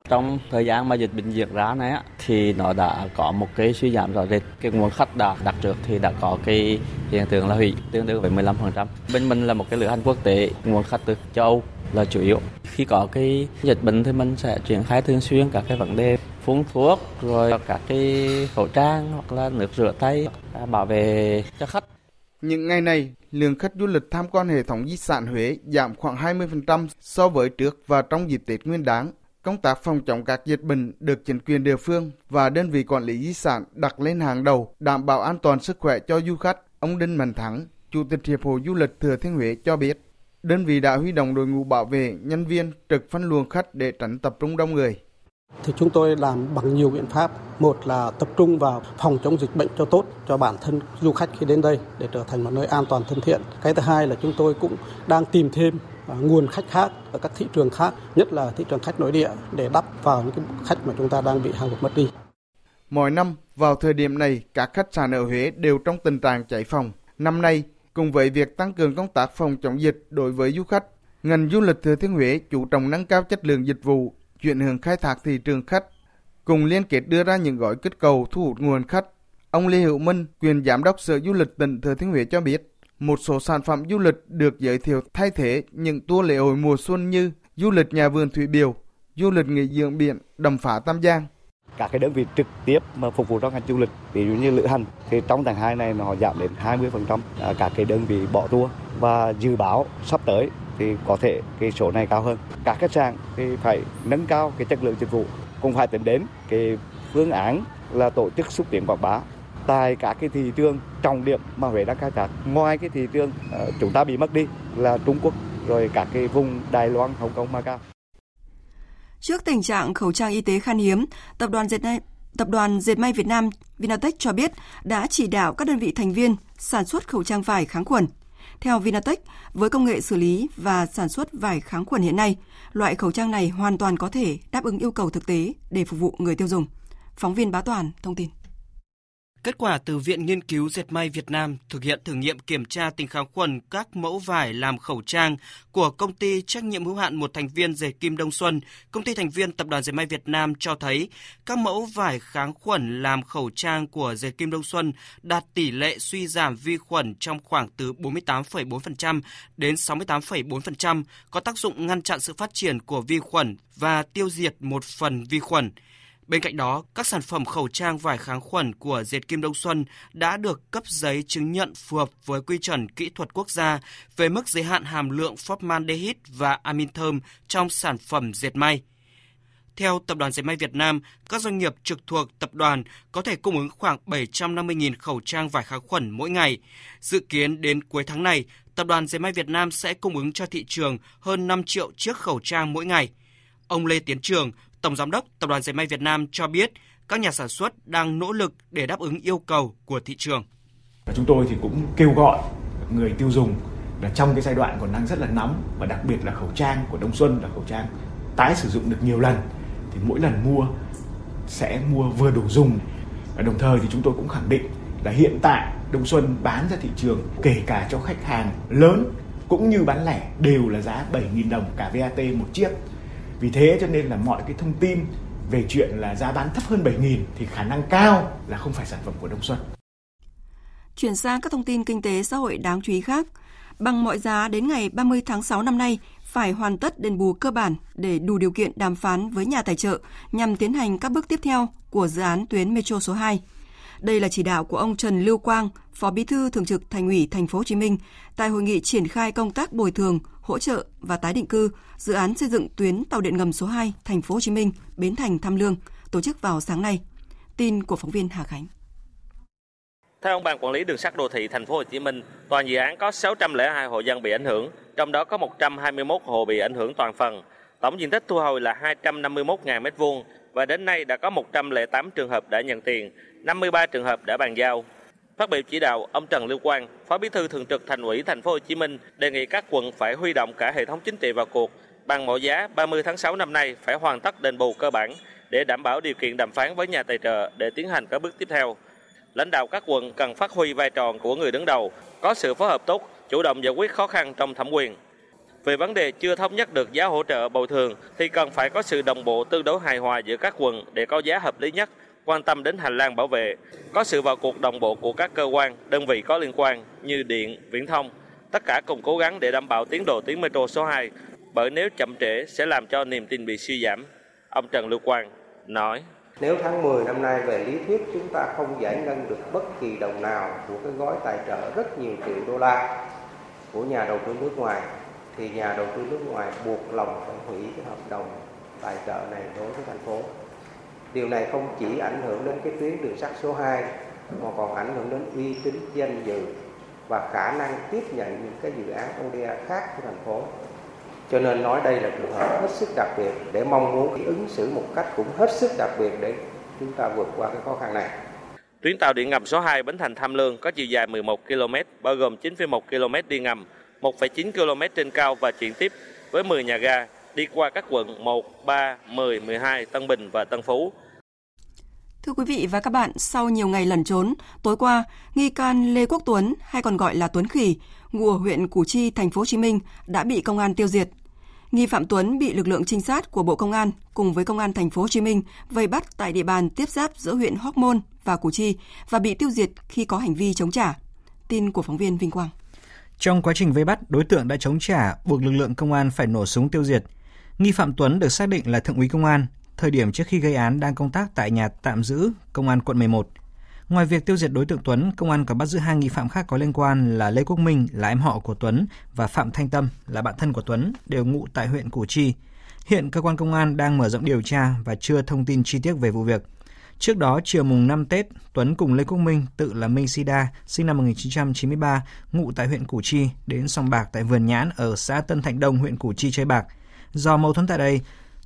Trong thời gian mà dịch bệnh diễn ra này thì nó đã có một cái suy giảm rõ rệt. Cái nguồn khách đã đặt trước thì đã có cái hiện tượng là hủy tương đương với 15%. Bên mình là một cái lửa hành quốc tế, nguồn khách từ châu Âu là chủ yếu. Khi có cái dịch bệnh thì mình sẽ triển khai thường xuyên các cái vấn đề phun thuốc rồi các cái khẩu trang hoặc là nước rửa tay à, bảo vệ cho khách. Những ngày này, lượng khách du lịch tham quan hệ thống di sản Huế giảm khoảng 20% so với trước và trong dịp Tết Nguyên đán. Công tác phòng chống các dịch bệnh được chính quyền địa phương và đơn vị quản lý di sản đặt lên hàng đầu, đảm bảo an toàn sức khỏe cho du khách. Ông Đinh Mạnh Thắng, Chủ tịch Hiệp hội Du lịch Thừa Thiên Huế cho biết, đơn vị đã huy động đội ngũ bảo vệ, nhân viên trực phân luồng khách để tránh tập trung đông người. Thì chúng tôi làm bằng nhiều biện pháp. Một là tập trung vào phòng chống dịch bệnh cho tốt cho bản thân du khách khi đến đây để trở thành một nơi an toàn thân thiện. Cái thứ hai là chúng tôi cũng đang tìm thêm nguồn khách khác ở các thị trường khác, nhất là thị trường khách nội địa để đắp vào những cái khách mà chúng ta đang bị hàng lục mất đi. Mỗi năm, vào thời điểm này, các khách sạn ở Huế đều trong tình trạng chạy phòng. Năm nay, cùng với việc tăng cường công tác phòng chống dịch đối với du khách, ngành du lịch Thừa Thiên Huế chủ trọng nâng cao chất lượng dịch vụ, chuyển hướng khai thác thị trường khách, cùng liên kết đưa ra những gói kích cầu thu hút nguồn khách. Ông Lê Hữu Minh, quyền giám đốc Sở Du lịch tỉnh Thừa Thiên Huế cho biết, một số sản phẩm du lịch được giới thiệu thay thế những tour lễ hội mùa xuân như du lịch nhà vườn thủy biều, du lịch nghỉ dưỡng biển, đầm phá Tam Giang. Các cái đơn vị trực tiếp mà phục vụ cho ngành du lịch, ví dụ như lữ hành, thì trong tháng 2 này họ giảm đến 20%. À, các cái đơn vị bỏ tour và dự báo sắp tới thì có thể cái số này cao hơn. Các khách sạn thì phải nâng cao cái chất lượng dịch vụ, cũng phải tính đến cái phương án là tổ chức xúc tiến quảng bá tại các cái thị trường trọng điểm mà Huế đang khai thác. Ngoài cái thị trường ờ, chúng ta bị mất đi là Trung Quốc rồi các cái vùng Đài Loan, Hồng Kông, Macau. Trước tình trạng khẩu trang y tế khan hiếm, tập đoàn dệt may Tập đoàn Dệt may Việt Nam Vinatech cho biết đã chỉ đạo các đơn vị thành viên sản xuất khẩu trang vải kháng khuẩn. Theo Vinatech, với công nghệ xử lý và sản xuất vải kháng khuẩn hiện nay, loại khẩu trang này hoàn toàn có thể đáp ứng yêu cầu thực tế để phục vụ người tiêu dùng. Phóng viên Bá Toàn thông tin. Kết quả từ Viện Nghiên cứu Dệt may Việt Nam thực hiện thử nghiệm kiểm tra tính kháng khuẩn các mẫu vải làm khẩu trang của công ty trách nhiệm hữu hạn một thành viên dệt Kim Đông Xuân, công ty thành viên Tập đoàn Dệt may Việt Nam cho thấy các mẫu vải kháng khuẩn làm khẩu trang của dệt Kim Đông Xuân đạt tỷ lệ suy giảm vi khuẩn trong khoảng từ 48,4% đến 68,4%, có tác dụng ngăn chặn sự phát triển của vi khuẩn và tiêu diệt một phần vi khuẩn. Bên cạnh đó, các sản phẩm khẩu trang vải kháng khuẩn của dệt Kim Đông Xuân đã được cấp giấy chứng nhận phù hợp với quy chuẩn kỹ thuật quốc gia về mức giới hạn hàm lượng formaldehyde và amin thơm trong sản phẩm dệt may. Theo Tập đoàn Dệt may Việt Nam, các doanh nghiệp trực thuộc tập đoàn có thể cung ứng khoảng 750.000 khẩu trang vải kháng khuẩn mỗi ngày. Dự kiến đến cuối tháng này, Tập đoàn Dệt may Việt Nam sẽ cung ứng cho thị trường hơn 5 triệu chiếc khẩu trang mỗi ngày. Ông Lê Tiến Trường, Tổng Giám đốc Tập đoàn Dệt may Việt Nam cho biết các nhà sản xuất đang nỗ lực để đáp ứng yêu cầu của thị trường. Chúng tôi thì cũng kêu gọi người tiêu dùng là trong cái giai đoạn còn đang rất là nóng và đặc biệt là khẩu trang của đông xuân là khẩu trang tái sử dụng được nhiều lần, thì mỗi lần mua sẽ mua vừa đủ dùng và đồng thời thì chúng tôi cũng khẳng định là hiện tại Đông Xuân bán ra thị trường kể cả cho khách hàng lớn cũng như bán lẻ đều là giá 7.000 đồng cả VAT một chiếc. Vì thế cho nên là mọi cái thông tin về chuyện là giá bán thấp hơn 7.000 thì khả năng cao là không phải sản phẩm của Đông Xuân. Chuyển sang các thông tin kinh tế xã hội đáng chú ý khác. Bằng mọi giá đến ngày 30 tháng 6 năm nay, phải hoàn tất đền bù cơ bản để đủ điều kiện đàm phán với nhà tài trợ nhằm tiến hành các bước tiếp theo của dự án tuyến Metro số 2. Đây là chỉ đạo của ông Trần Lưu Quang, Phó Bí thư Thường trực Thành ủy Thành phố Hồ Chí Minh tại hội nghị triển khai công tác bồi thường, hỗ trợ và tái định cư dự án xây dựng tuyến tàu điện ngầm số 2 Thành phố Hồ Chí Minh Bến Thành Tham Lương tổ chức vào sáng nay. Tin của phóng viên Hà Khánh. Theo ông ban quản lý đường sắt đô thị thành phố Hồ Chí Minh, toàn dự án có 602 hộ dân bị ảnh hưởng, trong đó có 121 hộ bị ảnh hưởng toàn phần. Tổng diện tích thu hồi là 251.000 m2 và đến nay đã có 108 trường hợp đã nhận tiền, 53 trường hợp đã bàn giao. Phát biểu chỉ đạo, ông Trần Lưu Quang, Phó Bí thư Thường trực Thành ủy Thành phố Hồ Chí Minh đề nghị các quận phải huy động cả hệ thống chính trị vào cuộc, bằng mọi giá 30 tháng 6 năm nay phải hoàn tất đền bù cơ bản để đảm bảo điều kiện đàm phán với nhà tài trợ để tiến hành các bước tiếp theo. Lãnh đạo các quận cần phát huy vai trò của người đứng đầu, có sự phối hợp tốt, chủ động giải quyết khó khăn trong thẩm quyền. Về vấn đề chưa thống nhất được giá hỗ trợ bồi thường thì cần phải có sự đồng bộ tương đối hài hòa giữa các quận để có giá hợp lý nhất, quan tâm đến hành lang bảo vệ, có sự vào cuộc đồng bộ của các cơ quan, đơn vị có liên quan như điện, viễn thông, tất cả cùng cố gắng để đảm bảo tiến độ tuyến metro số 2, bởi nếu chậm trễ sẽ làm cho niềm tin bị suy giảm. Ông Trần Lưu Quang nói. Nếu tháng 10 năm nay về lý thuyết chúng ta không giải ngân được bất kỳ đồng nào của cái gói tài trợ rất nhiều triệu đô la của nhà đầu tư nước ngoài thì nhà đầu tư nước ngoài buộc lòng phải hủy cái hợp đồng tài trợ này đối với thành phố. Điều này không chỉ ảnh hưởng đến cái tuyến đường sắt số 2 mà còn ảnh hưởng đến uy tín danh dự và khả năng tiếp nhận những cái dự án ODA khác của thành phố. Cho nên nói đây là trường hợp hết sức đặc biệt để mong muốn ứng xử một cách cũng hết sức đặc biệt để chúng ta vượt qua cái khó khăn này. Tuyến tàu điện ngầm số 2 Bến Thành Tham Lương có chiều dài 11 km, bao gồm 9,1 km đi ngầm, 1,9 km trên cao và chuyển tiếp với 10 nhà ga đi qua các quận 1, 3, 10, 12, Tân Bình và Tân Phú. Thưa quý vị và các bạn, sau nhiều ngày lẩn trốn, tối qua, nghi can Lê Quốc Tuấn hay còn gọi là Tuấn Khỉ, ngụ ở huyện Củ Chi, thành phố Hồ Chí Minh đã bị công an tiêu diệt. Nghi phạm Tuấn bị lực lượng trinh sát của Bộ Công an cùng với Công an thành phố Hồ Chí Minh vây bắt tại địa bàn tiếp giáp giữa huyện Hóc Môn và Củ Chi và bị tiêu diệt khi có hành vi chống trả. Tin của phóng viên Vinh Quang. Trong quá trình vây bắt, đối tượng đã chống trả, buộc lực lượng công an phải nổ súng tiêu diệt. Nghi phạm Tuấn được xác định là thượng úy công an, thời điểm trước khi gây án đang công tác tại nhà tạm giữ công an quận 11. Ngoài việc tiêu diệt đối tượng Tuấn, công an còn bắt giữ hai nghi phạm khác có liên quan là Lê Quốc Minh là em họ của Tuấn và Phạm Thanh Tâm là bạn thân của Tuấn, đều ngụ tại huyện Củ Chi. Hiện cơ quan công an đang mở rộng điều tra và chưa thông tin chi tiết về vụ việc. Trước đó, chiều mùng 5 Tết, Tuấn cùng Lê Quốc Minh, tự là Minh Sida, sinh năm 1993, ngụ tại huyện Củ Chi, đến sòng bạc tại vườn nhãn ở xã Tân Thạnh Đông, huyện Củ Chi chơi bạc. Do mâu thuẫn tại đây,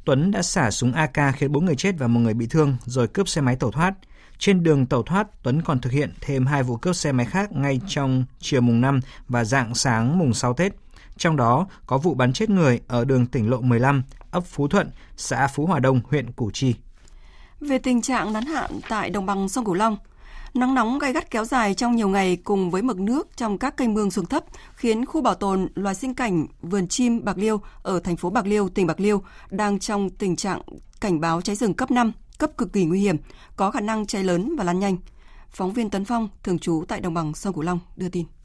Tuấn đã xả súng AK khiến bốn người chết và một người bị thương rồi cướp xe máy tẩu thoát. Trên đường tẩu thoát, Tuấn còn thực hiện thêm hai vụ cướp xe máy khác ngay trong chiều mùng 5 và dạng sáng mùng 6 Tết. Trong đó có vụ bắn chết người ở đường tỉnh lộ 15, ấp Phú Thuận, xã Phú Hòa Đông, huyện Củ Chi. Về tình trạng nắng hạn tại đồng bằng sông Cửu Long, nắng nóng gay gắt kéo dài trong nhiều ngày cùng với mực nước trong các kênh mương xuống thấp khiến khu bảo tồn loài sinh cảnh vườn chim Bạc Liêu ở thành phố Bạc Liêu, tỉnh Bạc Liêu đang trong tình trạng cảnh báo cháy rừng cấp 5, cấp cực kỳ nguy hiểm, có khả năng cháy lớn và lan nhanh. Phóng viên Tấn Phong, thường trú tại đồng bằng sông Cửu Long đưa tin.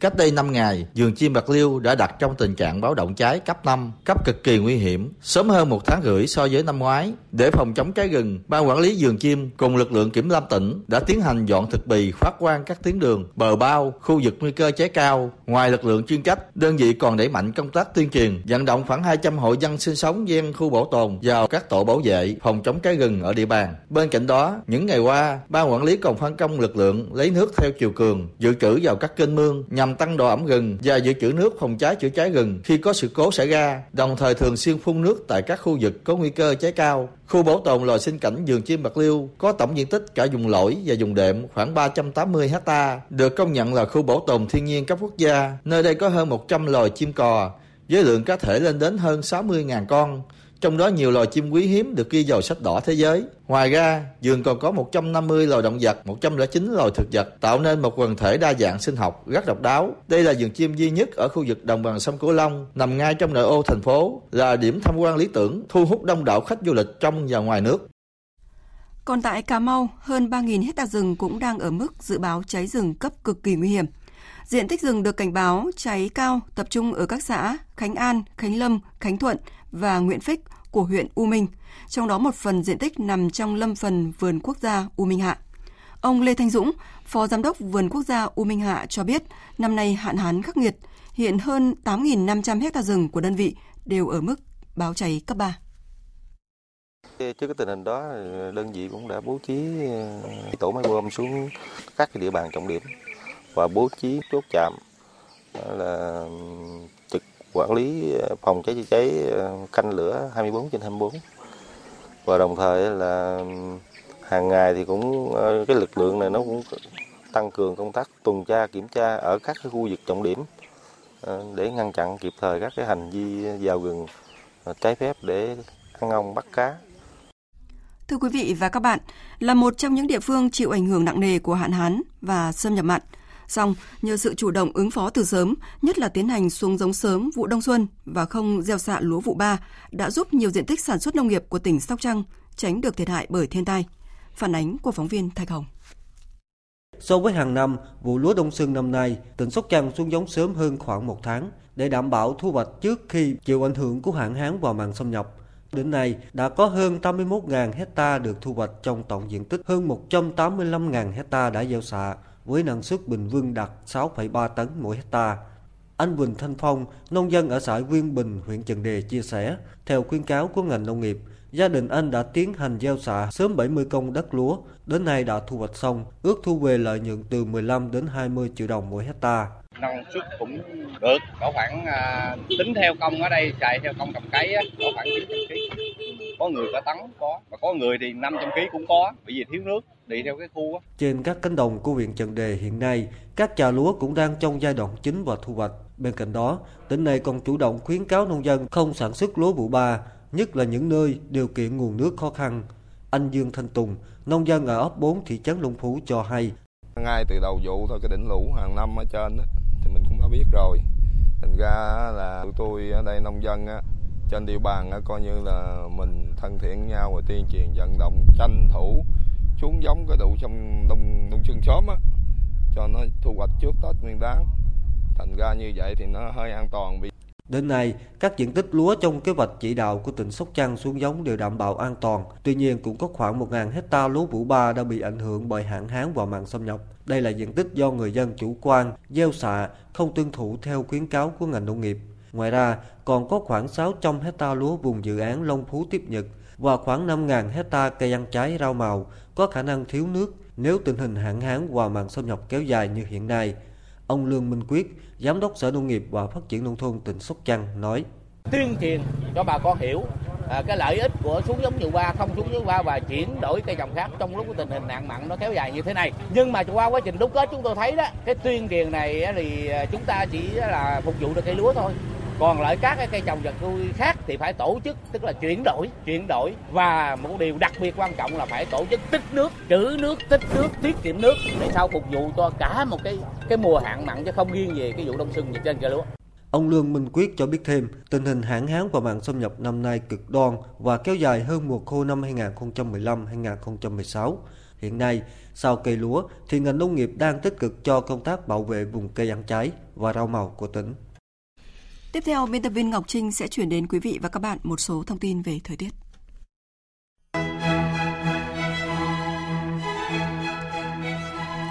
Cách đây 5 ngày, vườn chim Bạc Liêu đã đặt trong tình trạng báo động cháy cấp 5, cấp cực kỳ nguy hiểm, sớm hơn một tháng rưỡi so với năm ngoái. Để phòng chống cháy rừng, Ban quản lý vườn chim cùng lực lượng kiểm lâm tỉnh đã tiến hành dọn thực bì phát quang các tuyến đường, bờ bao, khu vực nguy cơ cháy cao. Ngoài lực lượng chuyên trách, đơn vị còn đẩy mạnh công tác tuyên truyền, vận động khoảng 200 hộ dân sinh sống ven khu bảo tồn vào các tổ bảo vệ phòng chống cháy rừng ở địa bàn. Bên cạnh đó, những ngày qua, Ban quản lý còn phân công lực lượng lấy nước theo chiều cường, dự trữ vào các kênh mương nhằm nhằm tăng độ ẩm rừng và dự trữ nước phòng cháy chữa cháy rừng khi có sự cố xảy ra, đồng thời thường xuyên phun nước tại các khu vực có nguy cơ cháy cao. Khu bảo tồn loài sinh cảnh vườn chim Bạc Liêu có tổng diện tích cả vùng lỗi và vùng đệm khoảng 380 ha, được công nhận là khu bảo tồn thiên nhiên cấp quốc gia. Nơi đây có hơn 100 loài chim cò, với lượng cá thể lên đến hơn 60.000 con trong đó nhiều loài chim quý hiếm được ghi vào sách đỏ thế giới. Ngoài ra, vườn còn có 150 loài động vật, 109 loài thực vật, tạo nên một quần thể đa dạng sinh học rất độc đáo. Đây là vườn chim duy nhất ở khu vực đồng bằng sông Cửu Long, nằm ngay trong nội ô thành phố, là điểm tham quan lý tưởng, thu hút đông đảo khách du lịch trong và ngoài nước. Còn tại Cà Mau, hơn 3.000 hecta rừng cũng đang ở mức dự báo cháy rừng cấp cực kỳ nguy hiểm. Diện tích rừng được cảnh báo cháy cao tập trung ở các xã Khánh An, Khánh Lâm, Khánh Thuận và Nguyễn Phích của huyện U Minh, trong đó một phần diện tích nằm trong lâm phần vườn quốc gia U Minh Hạ. Ông Lê Thanh Dũng, Phó Giám đốc Vườn Quốc gia U Minh Hạ cho biết, năm nay hạn hán khắc nghiệt, hiện hơn 8.500 hecta rừng của đơn vị đều ở mức báo cháy cấp 3. Trước cái tình hình đó, đơn vị cũng đã bố trí ờ, tổ máy bơm xuống các cái địa bàn trọng điểm và bố trí chốt chạm là quản lý ờ, phòng cháy chữa cháy ờ, canh lửa 24 trên 24 và đồng thời là hàng ngày thì cũng ờ, cái lực lượng này nó cũng tăng cường công tác tuần tra kiểm tra ở các cái khu vực trọng điểm để ngăn chặn kịp thời các cái hành vi vào rừng trái phép để ăn ong bắt cá. Thưa quý vị và các bạn, là một trong những địa phương chịu ảnh hưởng nặng nề của hạn hán và xâm nhập mặn, Song, nhờ sự chủ động ứng phó từ sớm, nhất là tiến hành xuống giống sớm vụ đông xuân và không gieo xạ lúa vụ ba đã giúp nhiều diện tích sản xuất nông nghiệp của tỉnh Sóc Trăng tránh được thiệt hại bởi thiên tai. Phản ánh của phóng viên Thạch Hồng. So với hàng năm, vụ lúa đông xuân năm nay, tỉnh Sóc Trăng xuống giống sớm hơn khoảng một tháng để đảm bảo thu hoạch trước khi chịu ảnh hưởng của hạn hán và mặn xâm nhập. Đến nay, đã có hơn 81.000 hecta được thu hoạch trong tổng diện tích hơn 185.000 hecta đã gieo xạ, với năng suất bình quân đạt 6,3 tấn mỗi hecta. Anh Quỳnh Thanh Phong, nông dân ở xã Nguyên Bình, huyện Trần Đề chia sẻ, theo khuyến cáo của ngành nông nghiệp, gia đình anh đã tiến hành gieo xạ sớm 70 công đất lúa, đến nay đã thu hoạch xong, ước thu về lợi nhuận từ 15 đến 20 triệu đồng mỗi hecta. Năng suất cũng được, có khoảng à, tính theo công ở đây, chạy theo công trồng cấy có khoảng 90 kg. Có người cả tấn có, và có người thì 500 kg cũng có, bởi vì thiếu nước đi theo cái khu á. Trên các cánh đồng của huyện Trần Đề hiện nay, các trà lúa cũng đang trong giai đoạn chính và thu hoạch. Bên cạnh đó, tỉnh này còn chủ động khuyến cáo nông dân không sản xuất lúa vụ ba, nhất là những nơi điều kiện nguồn nước khó khăn. Anh Dương Thanh Tùng, nông dân ở ấp 4 thị trấn Long Phú cho hay. Ngay từ đầu vụ thôi cái đỉnh lũ hàng năm ở trên đó, thì mình cũng đã biết rồi. Thành ra là tụi tôi ở đây nông dân á, trên địa bàn coi như là mình thân thiện nhau và tuyên truyền vận động tranh thủ xuống giống cái đủ trong đông đông xuân sớm á cho nó thu hoạch trước Tết Nguyên đán. Thành ra như vậy thì nó hơi an toàn vì Đến nay, các diện tích lúa trong kế hoạch chỉ đạo của tỉnh Sóc Trăng xuống giống đều đảm bảo an toàn. Tuy nhiên, cũng có khoảng 1.000 hecta lúa vụ ba đã bị ảnh hưởng bởi hạn hán và mặn xâm nhập. Đây là diện tích do người dân chủ quan, gieo xạ, không tuân thủ theo khuyến cáo của ngành nông nghiệp. Ngoài ra, còn có khoảng 600 hecta lúa vùng dự án Long Phú tiếp nhật và khoảng 5.000 hecta cây ăn trái rau màu có khả năng thiếu nước nếu tình hình hạn hán và mặn xâm nhập kéo dài như hiện nay. Ông Lương Minh Quyết, Giám đốc Sở Nông nghiệp và Phát triển Nông thôn tỉnh Sóc Trăng nói. Tuyên truyền cho bà con hiểu à, cái lợi ích của xuống giống vừa qua, không xuống giống qua và chuyển đổi cây trồng khác trong lúc tình hình nạn mặn nó kéo dài như thế này nhưng mà qua quá trình đúc kết chúng tôi thấy đó cái tuyên truyền này thì à, chúng ta chỉ là phục vụ được cây lúa thôi còn lại các cái cây trồng vật nuôi khác thì phải tổ chức tức là chuyển đổi chuyển đổi và một điều đặc biệt quan trọng là phải tổ chức tích nước trữ nước tích nước tiết kiệm nước để sao phục vụ cho cả một cái cái mùa hạn mặn chứ không riêng về cái vụ đông xuân trên cây lúa Ông Lương Minh Quyết cho biết thêm, tình hình hạn hán và mặn xâm nhập năm nay cực đoan và kéo dài hơn mùa khô năm 2015-2016. Hiện nay, sau cây lúa thì ngành nông nghiệp đang tích cực cho công tác bảo vệ vùng cây ăn trái và rau màu của tỉnh. Tiếp theo, biên tập viên Ngọc Trinh sẽ chuyển đến quý vị và các bạn một số thông tin về thời tiết.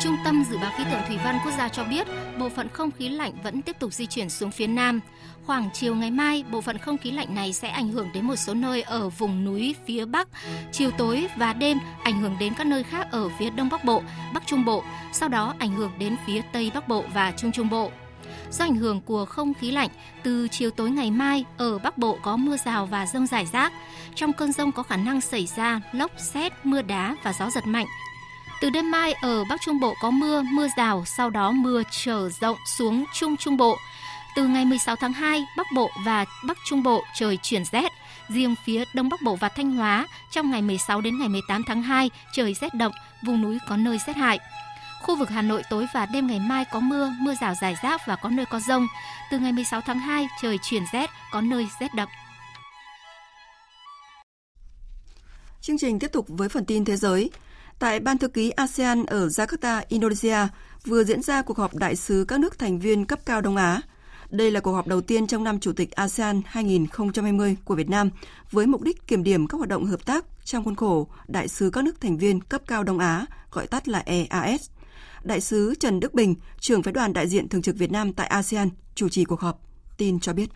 Trung tâm Dự báo Khí tượng Thủy văn Quốc gia cho biết, bộ phận không khí lạnh vẫn tiếp tục di chuyển xuống phía Nam. Khoảng chiều ngày mai, bộ phận không khí lạnh này sẽ ảnh hưởng đến một số nơi ở vùng núi phía Bắc. Chiều tối và đêm ảnh hưởng đến các nơi khác ở phía Đông Bắc Bộ, Bắc Trung Bộ, sau đó ảnh hưởng đến phía Tây Bắc Bộ và Trung Trung Bộ. Do ảnh hưởng của không khí lạnh, từ chiều tối ngày mai ở Bắc Bộ có mưa rào và rông rải rác. Trong cơn rông có khả năng xảy ra lốc, xét, mưa đá và gió giật mạnh. Từ đêm mai ở Bắc Trung Bộ có mưa, mưa rào, sau đó mưa trở rộng xuống Trung Trung Bộ. Từ ngày 16 tháng 2, Bắc Bộ và Bắc Trung Bộ trời chuyển rét. Riêng phía Đông Bắc Bộ và Thanh Hóa, trong ngày 16 đến ngày 18 tháng 2, trời rét đậm, vùng núi có nơi rét hại. Khu vực Hà Nội tối và đêm ngày mai có mưa, mưa rào rải rác và có nơi có rông. Từ ngày 16 tháng 2, trời chuyển rét, có nơi rét đậm. Chương trình tiếp tục với phần tin thế giới. Tại Ban thư ký ASEAN ở Jakarta, Indonesia, vừa diễn ra cuộc họp đại sứ các nước thành viên cấp cao Đông Á. Đây là cuộc họp đầu tiên trong năm Chủ tịch ASEAN 2020 của Việt Nam với mục đích kiểm điểm các hoạt động hợp tác trong khuôn khổ Đại sứ các nước thành viên cấp cao Đông Á, gọi tắt là EAS. Đại sứ Trần Đức Bình, trưởng phái đoàn đại diện thường trực Việt Nam tại ASEAN, chủ trì cuộc họp. Tin cho biết.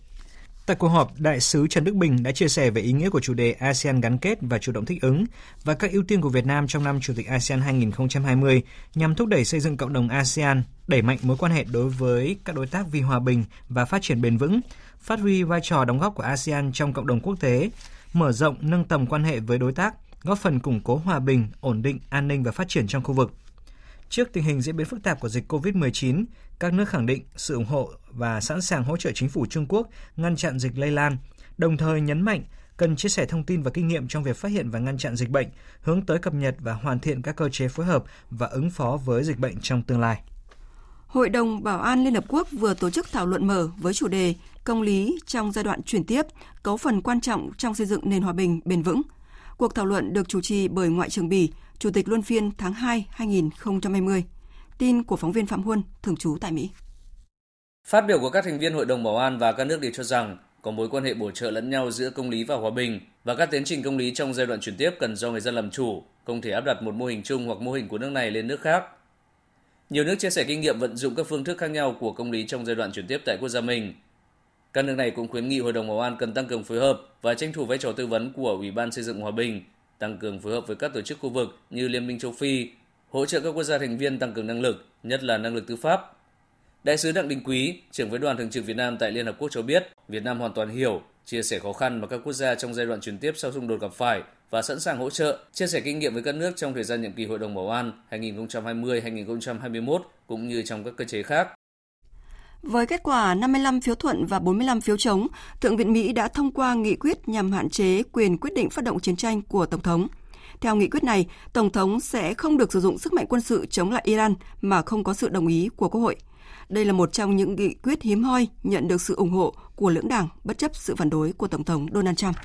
Tại cuộc họp, Đại sứ Trần Đức Bình đã chia sẻ về ý nghĩa của chủ đề ASEAN gắn kết và chủ động thích ứng và các ưu tiên của Việt Nam trong năm Chủ tịch ASEAN 2020 nhằm thúc đẩy xây dựng cộng đồng ASEAN, đẩy mạnh mối quan hệ đối với các đối tác vì hòa bình và phát triển bền vững, phát huy vai trò đóng góp của ASEAN trong cộng đồng quốc tế, mở rộng nâng tầm quan hệ với đối tác, góp phần củng cố hòa bình, ổn định, an ninh và phát triển trong khu vực. Trước tình hình diễn biến phức tạp của dịch COVID-19, các nước khẳng định sự ủng hộ và sẵn sàng hỗ trợ chính phủ Trung Quốc ngăn chặn dịch lây lan, đồng thời nhấn mạnh cần chia sẻ thông tin và kinh nghiệm trong việc phát hiện và ngăn chặn dịch bệnh, hướng tới cập nhật và hoàn thiện các cơ chế phối hợp và ứng phó với dịch bệnh trong tương lai. Hội đồng Bảo an Liên Hợp Quốc vừa tổ chức thảo luận mở với chủ đề Công lý trong giai đoạn chuyển tiếp, cấu phần quan trọng trong xây dựng nền hòa bình bền vững. Cuộc thảo luận được chủ trì bởi Ngoại trưởng Bỉ, Chủ tịch Luân phiên tháng 2 2020. Tin của phóng viên Phạm Huân, thường trú tại Mỹ. Phát biểu của các thành viên Hội đồng Bảo an và các nước đều cho rằng có mối quan hệ bổ trợ lẫn nhau giữa công lý và hòa bình và các tiến trình công lý trong giai đoạn chuyển tiếp cần do người dân làm chủ, không thể áp đặt một mô hình chung hoặc mô hình của nước này lên nước khác. Nhiều nước chia sẻ kinh nghiệm vận dụng các phương thức khác nhau của công lý trong giai đoạn chuyển tiếp tại quốc gia mình. Các nước này cũng khuyến nghị Hội đồng Bảo an cần tăng cường phối hợp và tranh thủ vai trò tư vấn của Ủy ban xây dựng hòa bình, tăng cường phối hợp với các tổ chức khu vực như Liên minh châu Phi, hỗ trợ các quốc gia thành viên tăng cường năng lực, nhất là năng lực tư pháp. Đại sứ Đặng Đình Quý, trưởng phái đoàn thường trực Việt Nam tại Liên Hợp Quốc cho biết, Việt Nam hoàn toàn hiểu, chia sẻ khó khăn mà các quốc gia trong giai đoạn chuyển tiếp sau xung đột gặp phải và sẵn sàng hỗ trợ, chia sẻ kinh nghiệm với các nước trong thời gian nhiệm kỳ Hội đồng Bảo an 2020-2021 cũng như trong các cơ chế khác. Với kết quả 55 phiếu thuận và 45 phiếu chống, Thượng viện Mỹ đã thông qua nghị quyết nhằm hạn chế quyền quyết định phát động chiến tranh của Tổng thống. Theo nghị quyết này, Tổng thống sẽ không được sử dụng sức mạnh quân sự chống lại Iran mà không có sự đồng ý của Quốc hội. Đây là một trong những nghị quyết hiếm hoi nhận được sự ủng hộ của lưỡng đảng bất chấp sự phản đối của Tổng thống Donald Trump.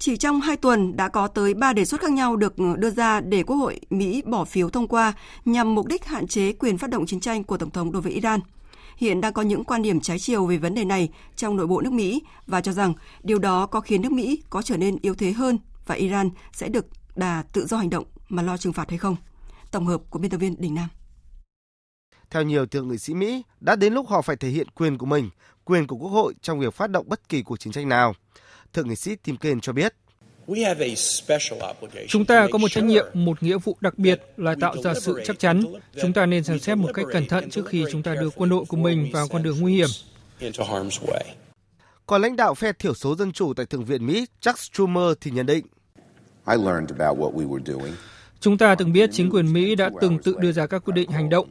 Chỉ trong 2 tuần đã có tới 3 đề xuất khác nhau được ờ, đưa ra để Quốc hội Mỹ bỏ phiếu thông qua nhằm mục đích hạn chế quyền phát động chiến tranh của Tổng thống đối với Iran. Hiện đang có những quan điểm trái chiều về vấn đề này trong nội bộ nước Mỹ và cho rằng điều đó có khiến nước Mỹ có trở nên yếu thế hơn và Iran sẽ được đà tự do hành động mà lo trừng phạt hay không. Tổng hợp của biên tập viên Đình Nam. Theo nhiều thượng nghị sĩ Mỹ, đã đến lúc họ phải thể hiện quyền của mình, quyền của Quốc hội trong việc phát động bất kỳ cuộc chiến tranh nào. Thượng nghị sĩ Tim Kaine cho biết. Chúng ta có một trách nhiệm, một nghĩa vụ đặc biệt là tạo ra sự chắc chắn. Chúng ta nên xem xét một cách cẩn thận trước khi chúng ta đưa quân đội của mình vào con đường nguy hiểm. Còn lãnh đạo phe thiểu số dân chủ tại Thượng viện Mỹ, Chuck Schumer thì nhận định. Chúng ta từng biết chính quyền Mỹ đã từng tự đưa ra các quyết định hành động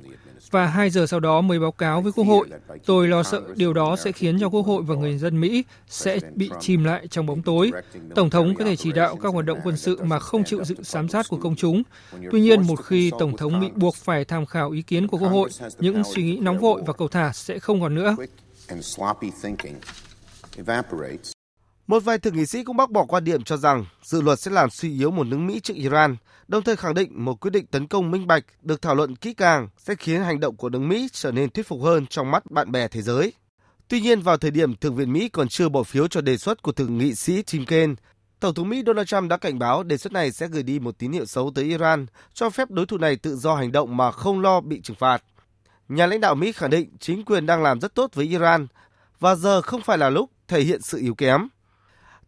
và hai giờ sau đó mới báo cáo với Quốc hội. Tôi lo sợ điều đó sẽ khiến cho Quốc hội và người dân Mỹ sẽ bị chìm lại trong bóng tối. Tổng thống có thể chỉ đạo các hoạt động quân sự mà không chịu sự giám sát của công chúng. Tuy nhiên, một khi Tổng thống bị buộc phải tham khảo ý kiến của Quốc hội, những suy nghĩ nóng vội và cầu thả sẽ không còn nữa. Một vài thượng nghị sĩ cũng bác bỏ quan điểm cho rằng dự luật sẽ làm suy yếu một nước Mỹ trước Iran, đồng thời khẳng định một quyết định tấn công minh bạch được thảo luận kỹ càng sẽ khiến hành động của nước Mỹ trở nên thuyết phục hơn trong mắt bạn bè thế giới. Tuy nhiên, vào thời điểm Thượng viện Mỹ còn chưa bỏ phiếu cho đề xuất của thượng nghị sĩ Tim Kaine, Tổng thống Mỹ Donald Trump đã cảnh báo đề xuất này sẽ gửi đi một tín hiệu xấu tới Iran, cho phép đối thủ này tự do hành động mà không lo bị trừng phạt. Nhà lãnh đạo Mỹ khẳng định chính quyền đang làm rất tốt với Iran và giờ không phải là lúc thể hiện sự yếu kém.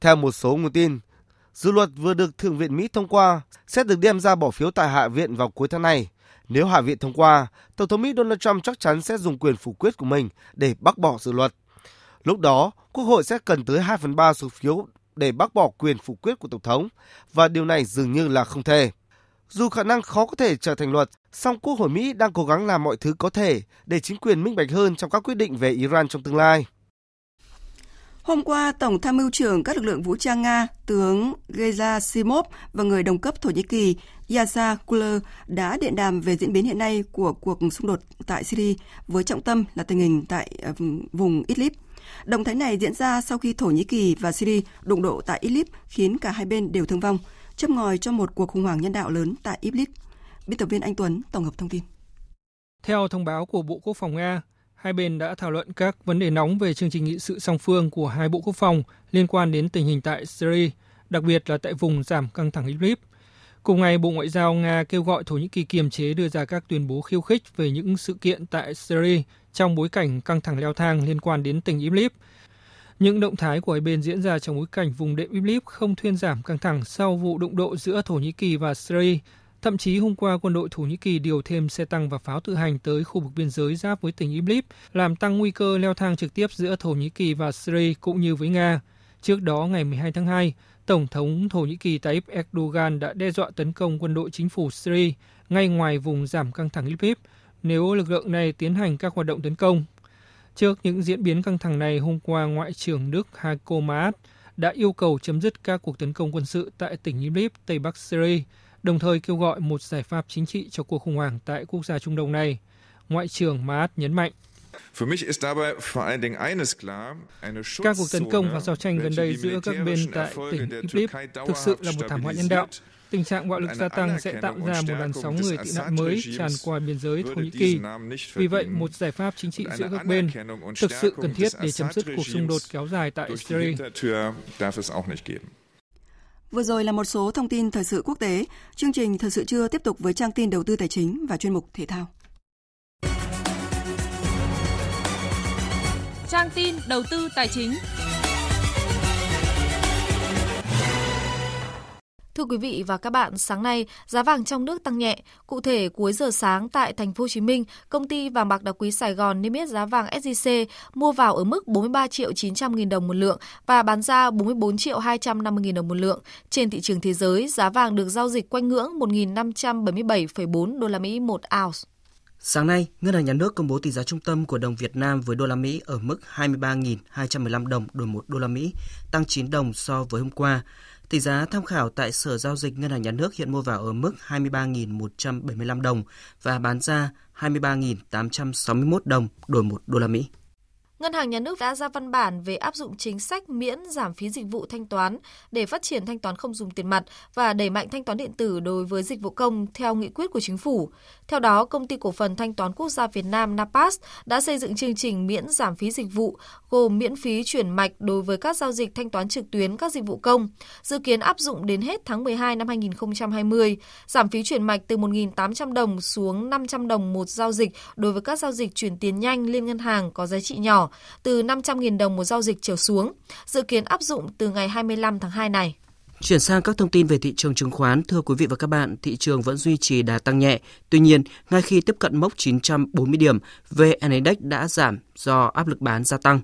Theo một số nguồn tin, Dự luật vừa được Thượng viện Mỹ thông qua sẽ được đem ra bỏ phiếu tại Hạ viện vào cuối tháng này. Nếu Hạ viện thông qua, Tổng thống Mỹ Donald Trump chắc chắn sẽ dùng quyền phủ quyết của mình để bác bỏ dự luật. Lúc đó, Quốc hội sẽ cần tới 2 phần 3 số phiếu để bác bỏ quyền phủ quyết của Tổng thống, và điều này dường như là không thể. Dù khả năng khó có thể trở thành luật, song Quốc hội Mỹ đang cố gắng làm mọi thứ có thể để chính quyền minh bạch hơn trong các quyết định về Iran trong tương lai. Hôm qua, Tổng tham mưu trưởng các lực lượng vũ trang Nga, tướng Gerasimov và người đồng cấp Thổ Nhĩ Kỳ Yasa Kuler đã điện đàm về diễn biến hiện nay của cuộc xung đột tại Syria với trọng tâm là tình hình tại ờ, vùng Idlib. Động thái này diễn ra sau khi Thổ Nhĩ Kỳ và Syria đụng độ tại Idlib khiến cả hai bên đều thương vong, châm ngòi cho một cuộc khủng hoảng nhân đạo lớn tại Idlib. Biên tập viên Anh Tuấn tổng hợp thông tin. Theo thông báo của Bộ Quốc phòng Nga, hai bên đã thảo luận các vấn đề nóng về chương trình nghị sự song phương của hai bộ quốc phòng liên quan đến tình hình tại Syria, đặc biệt là tại vùng giảm căng thẳng Idlib. Cùng ngày, Bộ Ngoại giao Nga kêu gọi Thổ Nhĩ Kỳ kiềm chế đưa ra các tuyên bố khiêu khích về những sự kiện tại Syria trong bối cảnh căng thẳng leo thang liên quan đến tỉnh Idlib. Những động thái của hai bên diễn ra trong bối cảnh vùng đệm Idlib không thuyên giảm căng thẳng sau vụ đụng độ giữa Thổ Nhĩ Kỳ và Syria Thậm chí hôm qua quân đội Thổ Nhĩ Kỳ điều thêm xe tăng và pháo tự hành tới khu vực biên giới giáp với tỉnh Idlib, làm tăng nguy cơ leo thang trực tiếp giữa Thổ Nhĩ Kỳ và Syria cũng như với Nga. Trước đó ngày 12 tháng 2, Tổng thống Thổ Nhĩ Kỳ Tayyip Erdogan đã đe dọa tấn công quân đội chính phủ Syria ngay ngoài vùng giảm căng thẳng Idlib nếu lực lượng này tiến hành các hoạt động tấn công. Trước những diễn biến căng thẳng này, hôm qua Ngoại trưởng Đức Heiko Maas đã yêu cầu chấm dứt các cuộc tấn công quân sự tại tỉnh Idlib, Tây Bắc Syria, đồng thời kêu gọi một giải pháp chính trị cho cuộc khủng hoảng tại quốc gia Trung Đông này. Ngoại trưởng Maas nhấn mạnh. Các cuộc tấn công và giao tranh gần đây giữa các bên tại tỉnh Idlib thực sự là một thảm họa nhân đạo. Tình trạng bạo lực gia tăng sẽ tạo ra một làn sóng người tị nạn mới tràn qua biên giới Thổ Nhĩ Kỳ. Vì vậy, một giải pháp chính trị giữa các bên thực sự cần thiết để chấm dứt cuộc xung đột kéo dài tại Syria. Vừa rồi là một số thông tin thời sự quốc tế. Chương trình Thời sự trưa tiếp tục với trang tin đầu tư tài chính và chuyên mục thể thao. Trang tin đầu tư tài chính. Thưa quý vị và các bạn, sáng nay giá vàng trong nước tăng nhẹ. Cụ thể cuối giờ sáng tại thành phố Hồ Chí Minh, công ty vàng bạc đá quý Sài Gòn niêm yết giá vàng SJC mua vào ở mức 43 triệu 900 nghìn đồng một lượng và bán ra 44 triệu 250 nghìn đồng một lượng. Trên thị trường thế giới, giá vàng được giao dịch quanh ngưỡng 1.577,4 đô la Mỹ một ounce. Sáng nay, Ngân hàng Nhà nước công bố tỷ giá trung tâm của đồng Việt Nam với đô la Mỹ ở mức 23.215 đồng đổi 1 đô la Mỹ, tăng 9 đồng so với hôm qua. Tỷ giá tham khảo tại Sở Giao dịch Ngân hàng Nhà nước hiện mua vào ở mức 23.175 đồng và bán ra 23.861 đồng đổi 1 đô la Mỹ. Ngân hàng Nhà nước đã ra văn bản về áp dụng chính sách miễn giảm phí dịch vụ thanh toán để phát triển thanh toán không dùng tiền mặt và đẩy mạnh thanh toán điện tử đối với dịch vụ công theo nghị quyết của chính phủ. Theo đó, công ty cổ phần thanh toán quốc gia Việt Nam Napas đã xây dựng chương trình miễn giảm phí dịch vụ gồm miễn phí chuyển mạch đối với các giao dịch thanh toán trực tuyến các dịch vụ công, dự kiến áp dụng đến hết tháng 12 năm 2020, giảm phí chuyển mạch từ 1.800 đồng xuống 500 đồng một giao dịch đối với các giao dịch chuyển tiền nhanh liên ngân hàng có giá trị nhỏ từ 500.000 đồng một giao dịch trở xuống, dự kiến áp dụng từ ngày 25 tháng 2 này. Chuyển sang các thông tin về thị trường chứng khoán, thưa quý vị và các bạn, thị trường vẫn duy trì đà tăng nhẹ. Tuy nhiên, ngay khi tiếp cận mốc 940 điểm, VN Index đã giảm do áp lực bán gia tăng.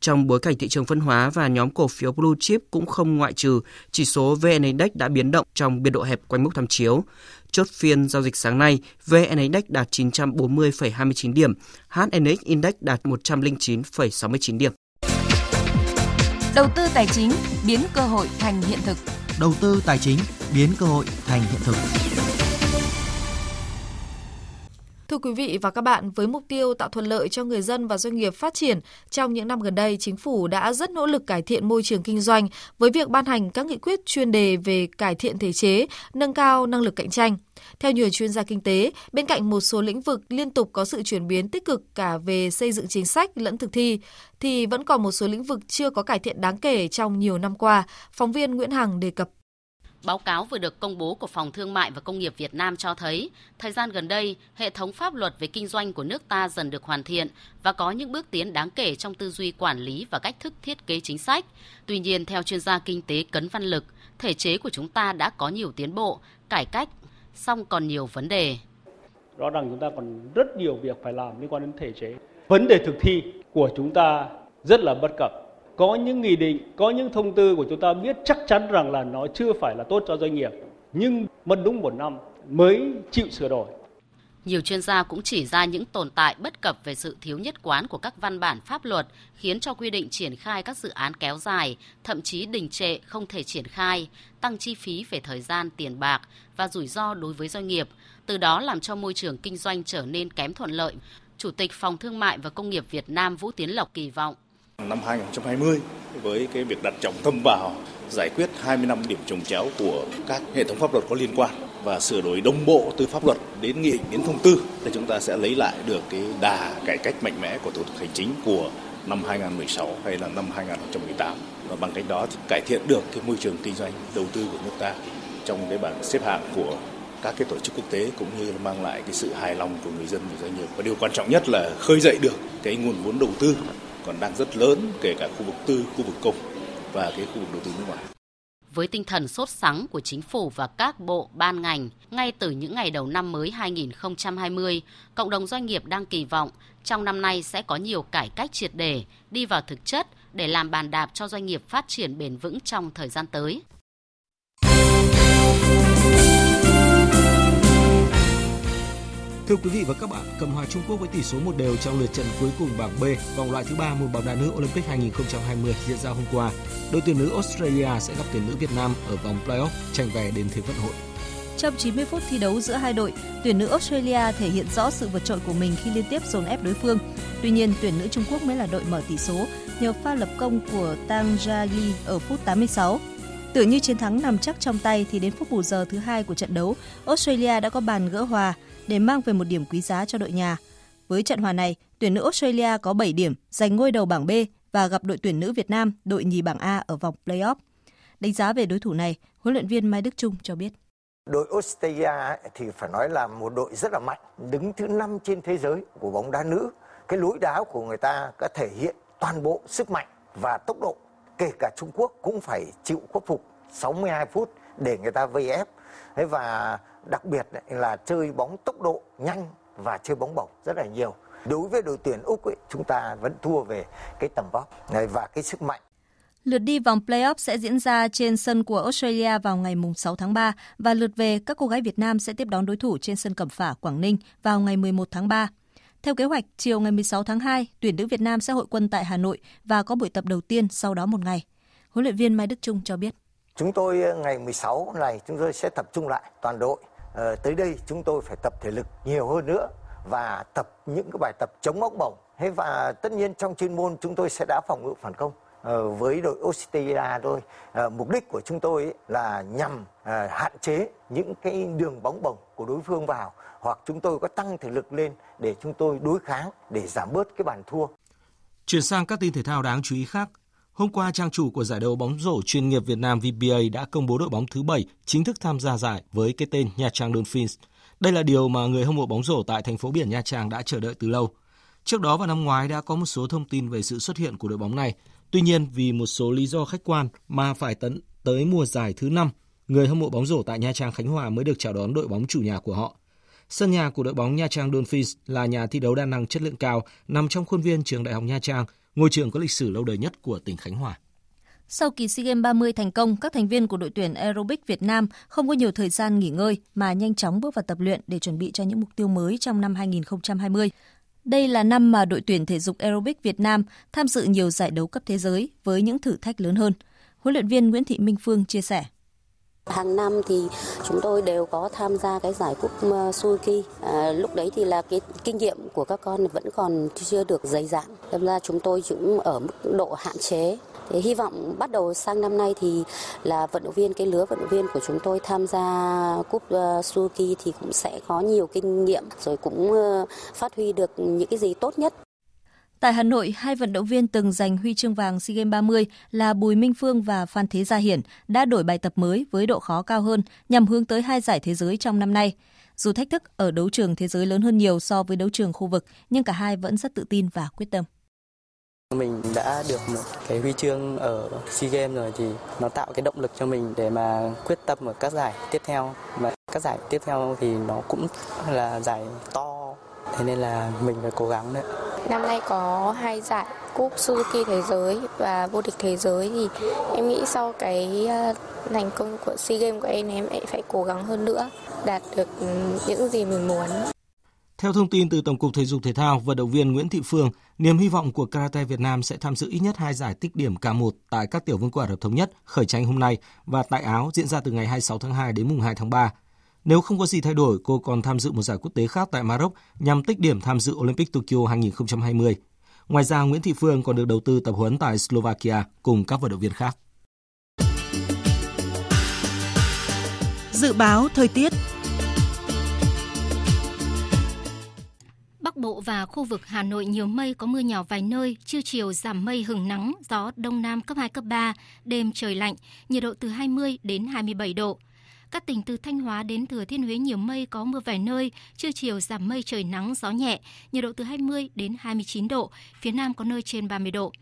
Trong bối cảnh thị trường phân hóa và nhóm cổ phiếu blue chip cũng không ngoại trừ, chỉ số VN Index đã biến động trong biên độ hẹp quanh mức tham chiếu. Chốt phiên giao dịch sáng nay, VN Index đạt 940,29 điểm, HNX Index đạt 109,69 điểm. Đầu tư tài chính biến cơ hội thành hiện thực. Đầu tư tài chính biến cơ hội thành hiện thực. Thưa quý vị và các bạn, với mục tiêu tạo thuận lợi cho người dân và doanh nghiệp phát triển, trong những năm gần đây, chính phủ đã rất nỗ lực cải thiện môi trường kinh doanh với việc ban hành các nghị quyết chuyên đề về cải thiện thể chế, nâng cao năng lực cạnh tranh. Theo nhiều chuyên gia kinh tế, bên cạnh một số lĩnh vực liên tục có sự chuyển biến tích cực cả về xây dựng chính sách lẫn thực thi, thì vẫn còn một số lĩnh vực chưa có cải thiện đáng kể trong nhiều năm qua, phóng viên Nguyễn Hằng đề cập. Báo cáo vừa được công bố của Phòng Thương mại và Công nghiệp Việt Nam cho thấy, thời gian gần đây, hệ thống pháp luật về kinh doanh của nước ta dần được hoàn thiện và có những bước tiến đáng kể trong tư duy quản lý và cách thức thiết kế chính sách. Tuy nhiên, theo chuyên gia kinh tế Cấn Văn Lực, thể chế của chúng ta đã có nhiều tiến bộ, cải cách, song còn nhiều vấn đề. Rõ ràng chúng ta còn rất nhiều việc phải làm liên quan đến thể chế. Vấn đề thực thi của chúng ta rất là bất cập có những nghị định, có những thông tư của chúng ta biết chắc chắn rằng là nó chưa phải là tốt cho doanh nghiệp, nhưng mất đúng một năm mới chịu sửa đổi. Nhiều chuyên gia cũng chỉ ra những tồn tại bất cập về sự thiếu nhất quán của các văn bản pháp luật khiến cho quy định triển khai các dự án kéo dài, thậm chí đình trệ không thể triển khai, tăng chi phí về thời gian, tiền bạc và rủi ro đối với doanh nghiệp, từ đó làm cho môi trường kinh doanh trở nên kém thuận lợi. Chủ tịch Phòng Thương mại và Công nghiệp Việt Nam Vũ Tiến Lộc kỳ vọng năm 2020 với cái việc đặt trọng tâm vào giải quyết 20 năm điểm trồng chéo của các hệ thống pháp luật có liên quan và sửa đổi đồng bộ từ pháp luật đến nghị đến thông tư thì chúng ta sẽ lấy lại được cái đà cải cách mạnh mẽ của thủ tục hành chính của năm 2016 hay là năm 2018 và bằng cách đó thì cải thiện được cái môi trường kinh doanh, đầu tư của nước ta trong cái bảng xếp hạng của các cái tổ chức quốc tế cũng như là mang lại cái sự hài lòng của người dân và doanh nghiệp. Và điều quan trọng nhất là khơi dậy được cái nguồn vốn đầu tư còn đang rất lớn kể cả khu vực tư, khu vực công và cái khu vực đầu tư nước ngoài. Với tinh thần sốt sắng của chính phủ và các bộ, ban ngành, ngay từ những ngày đầu năm mới 2020, cộng đồng doanh nghiệp đang kỳ vọng trong năm nay sẽ có nhiều cải cách triệt đề, đi vào thực chất để làm bàn đạp cho doanh nghiệp phát triển bền vững trong thời gian tới. Thưa quý vị và các bạn, cầm hòa Trung Quốc với tỷ số một đều trong lượt trận cuối cùng bảng B vòng loại thứ ba môn bóng đá nữ Olympic 2020 diễn ra hôm qua. Đội tuyển nữ Australia sẽ gặp tuyển nữ Việt Nam ở vòng playoff tranh về đến thế vận hội. Trong 90 phút thi đấu giữa hai đội, tuyển nữ Australia thể hiện rõ sự vượt trội của mình khi liên tiếp dồn ép đối phương. Tuy nhiên, tuyển nữ Trung Quốc mới là đội mở tỷ số nhờ pha lập công của Tang Jali ở phút 86. Tưởng như chiến thắng nằm chắc trong tay thì đến phút bù giờ thứ hai của trận đấu, Australia đã có bàn gỡ hòa để mang về một điểm quý giá cho đội nhà. Với trận hòa này, tuyển nữ Australia có 7 điểm, giành ngôi đầu bảng B và gặp đội tuyển nữ Việt Nam, đội nhì bảng A ở vòng playoff. Đánh giá về đối thủ này, huấn luyện viên Mai Đức Trung cho biết. Đội Australia thì phải nói là một đội rất là mạnh, đứng thứ 5 trên thế giới của bóng đá nữ. Cái lối đá của người ta có thể hiện toàn bộ sức mạnh và tốc độ. Kể cả Trung Quốc cũng phải chịu khuất phục 62 phút để người ta vây ép. Và đặc biệt là chơi bóng tốc độ nhanh và chơi bóng bổng rất là nhiều đối với đội tuyển úc ấy, chúng ta vẫn thua về cái tầm vóc và cái sức mạnh Lượt đi vòng playoff sẽ diễn ra trên sân của Australia vào ngày 6 tháng 3 và lượt về các cô gái Việt Nam sẽ tiếp đón đối thủ trên sân Cẩm Phả, Quảng Ninh vào ngày 11 tháng 3. Theo kế hoạch, chiều ngày 16 tháng 2, tuyển nữ Việt Nam sẽ hội quân tại Hà Nội và có buổi tập đầu tiên sau đó một ngày. Huấn luyện viên Mai Đức Trung cho biết. Chúng tôi ờ, ngày 16 này chúng tôi sẽ tập trung lại toàn đội Ờ, tới đây chúng tôi phải tập thể lực nhiều hơn nữa và tập những cái bài tập chống bóng bổng. Thế và tất nhiên trong chuyên môn chúng tôi sẽ đá phòng ngự phản công. Ờ, với đội Australia thôi ờ, mục đích của chúng tôi ấy là nhằm ờ, hạn chế những cái đường bóng bổng của đối phương vào hoặc chúng tôi có tăng thể lực lên để chúng tôi đối kháng để giảm bớt cái bàn thua. Chuyển sang các tin thể thao đáng chú ý khác. Hôm qua, trang chủ của giải đấu bóng rổ chuyên nghiệp Việt Nam VBA đã công bố đội bóng thứ 7 chính thức tham gia giải với cái tên Nha Trang Dolphins. Đây là điều mà người hâm mộ bóng rổ tại thành phố biển Nha Trang đã chờ đợi từ lâu. Trước đó vào năm ngoái đã có một số thông tin về sự xuất hiện của đội bóng này. Tuy nhiên, vì một số lý do khách quan mà phải tấn tới mùa giải thứ 5, người hâm mộ bóng rổ tại Nha Trang Khánh Hòa mới được chào đón đội bóng chủ nhà của họ. Sân nhà của đội bóng Nha Trang Dolphins là nhà thi đấu đa năng chất lượng cao, nằm trong khuôn viên trường Đại học Nha Trang, ngôi trường có lịch sử lâu đời nhất của tỉnh Khánh Hòa. Sau kỳ SEA Games 30 thành công, các thành viên của đội tuyển aerobic Việt Nam không có nhiều thời gian nghỉ ngơi mà nhanh chóng bước vào tập luyện để chuẩn bị cho những mục tiêu mới trong năm 2020. Đây là năm mà đội tuyển thể dục aerobic Việt Nam tham dự nhiều giải đấu cấp thế giới với những thử thách lớn hơn. Huấn luyện viên Nguyễn Thị Minh Phương chia sẻ. Hàng năm thì chúng tôi đều có tham gia cái giải cúp ờ, Suzuki. À, lúc đấy thì là cái kinh nghiệm của các con vẫn còn chưa được dày dặn. Đâm ra chúng tôi cũng ở mức độ hạn chế. Thế hy vọng bắt đầu sang năm nay thì là vận động viên cái lứa vận động viên của chúng tôi tham gia cúp ờ, Suzuki thì cũng sẽ có nhiều kinh nghiệm rồi cũng phát huy được những cái gì tốt nhất Tại Hà Nội, hai vận động viên từng giành huy chương vàng SEA Games 30 là Bùi Minh Phương và Phan Thế Gia Hiển đã đổi bài tập mới với độ khó cao hơn nhằm hướng tới hai giải thế giới trong năm nay. Dù thách thức ở đấu trường thế giới lớn hơn nhiều so với đấu trường khu vực, nhưng cả hai vẫn rất tự tin và quyết tâm. Mình đã được một cái huy chương ở SEA Games rồi thì nó tạo cái động lực cho mình để mà quyết tâm ở các giải tiếp theo. Mà các giải tiếp theo thì nó cũng là giải to, thế nên là mình phải cố gắng đấy. Năm nay có hai giải cúp Suzuki thế giới và vô địch thế giới thì em nghĩ sau cái ờ, thành công của SEA Games của em em phải cố gắng hơn nữa đạt được những gì mình muốn. Theo thông tin từ Tổng cục Thể dục Thể thao, vận động viên Nguyễn Thị Phương, niềm hy vọng của karate Việt Nam sẽ tham dự ít nhất hai giải tích điểm K1 tại các tiểu vương quốc Ả Rập thống nhất khởi tranh hôm nay và tại Áo diễn ra từ ngày 26 tháng 2 đến mùng 2 tháng 3. Nếu không có gì thay đổi, cô còn tham dự một giải quốc tế khác tại Maroc nhằm tích điểm tham dự Olympic Tokyo 2020. Ngoài ra, Nguyễn Thị Phương còn được đầu tư tập huấn tại Slovakia cùng các vận động viên khác. Dự báo thời tiết Bắc Bộ và khu vực Hà Nội nhiều mây có mưa nhỏ vài nơi, trưa chiều giảm mây hừng nắng, gió đông nam cấp 2 cấp 3, đêm trời lạnh, nhiệt độ từ 20 đến 27 độ. Các tỉnh từ Thanh Hóa đến Thừa Thiên Huế nhiều mây có mưa vài nơi, trưa chiều giảm mây trời nắng gió nhẹ, nhiệt độ từ 20 đến 29 độ, phía Nam có nơi trên 30 độ.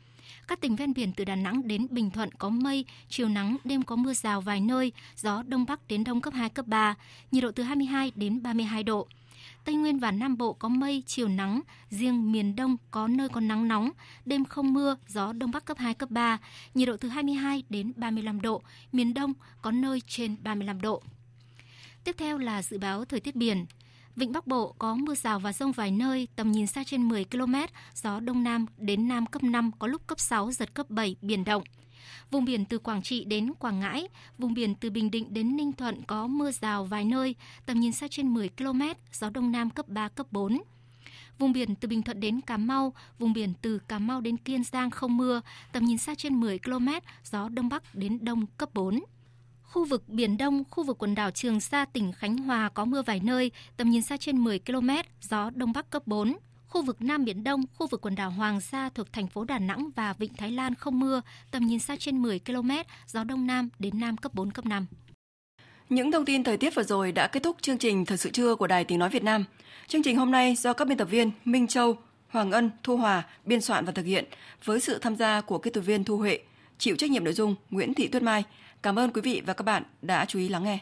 Các tỉnh ven biển từ Đà Nẵng đến Bình Thuận có mây, chiều nắng, đêm có mưa rào vài nơi, gió đông bắc đến đông cấp 2 cấp 3, nhiệt độ từ 22 đến 32 độ. Tây Nguyên và Nam Bộ có mây, chiều nắng, riêng miền Đông có nơi có nắng nóng, đêm không mưa, gió Đông Bắc cấp 2, cấp 3, nhiệt độ từ 22 đến 35 độ, miền Đông có nơi trên 35 độ. Tiếp theo là dự báo thời tiết biển. Vịnh Bắc Bộ có mưa rào và rông vài nơi, tầm nhìn xa trên 10 km, gió Đông Nam đến Nam cấp 5, có lúc cấp 6, giật cấp 7, biển động. Vùng biển từ Quảng Trị đến Quảng Ngãi, vùng biển từ Bình Định đến Ninh Thuận có mưa rào vài nơi, tầm nhìn xa trên 10 km, gió Đông Nam cấp 3, cấp 4. Vùng biển từ Bình Thuận đến Cà Mau, vùng biển từ Cà Mau đến Kiên Giang không mưa, tầm nhìn xa trên 10 km, gió Đông Bắc đến Đông cấp 4. Khu vực Biển Đông, khu vực quần đảo Trường Sa, tỉnh Khánh Hòa có mưa vài nơi, tầm nhìn xa trên 10 km, gió Đông Bắc cấp 4. Khu vực Nam Biển Đông, khu vực quần đảo Hoàng Sa thuộc thành phố Đà Nẵng và Vịnh Thái Lan không mưa, tầm nhìn xa trên 10 km, gió Đông Nam đến Nam cấp 4, cấp 5. Những thông tin thời tiết vừa rồi đã kết thúc chương trình Thời sự trưa của Đài Tiếng Nói Việt Nam. Chương trình hôm nay do các biên tập viên Minh Châu, Hoàng Ân, Thu Hòa biên soạn và thực hiện với sự tham gia của kỹ thuật viên Thu Huệ, chịu trách nhiệm nội dung Nguyễn Thị Tuyết Mai. Cảm ơn quý vị và các bạn đã chú ý lắng nghe.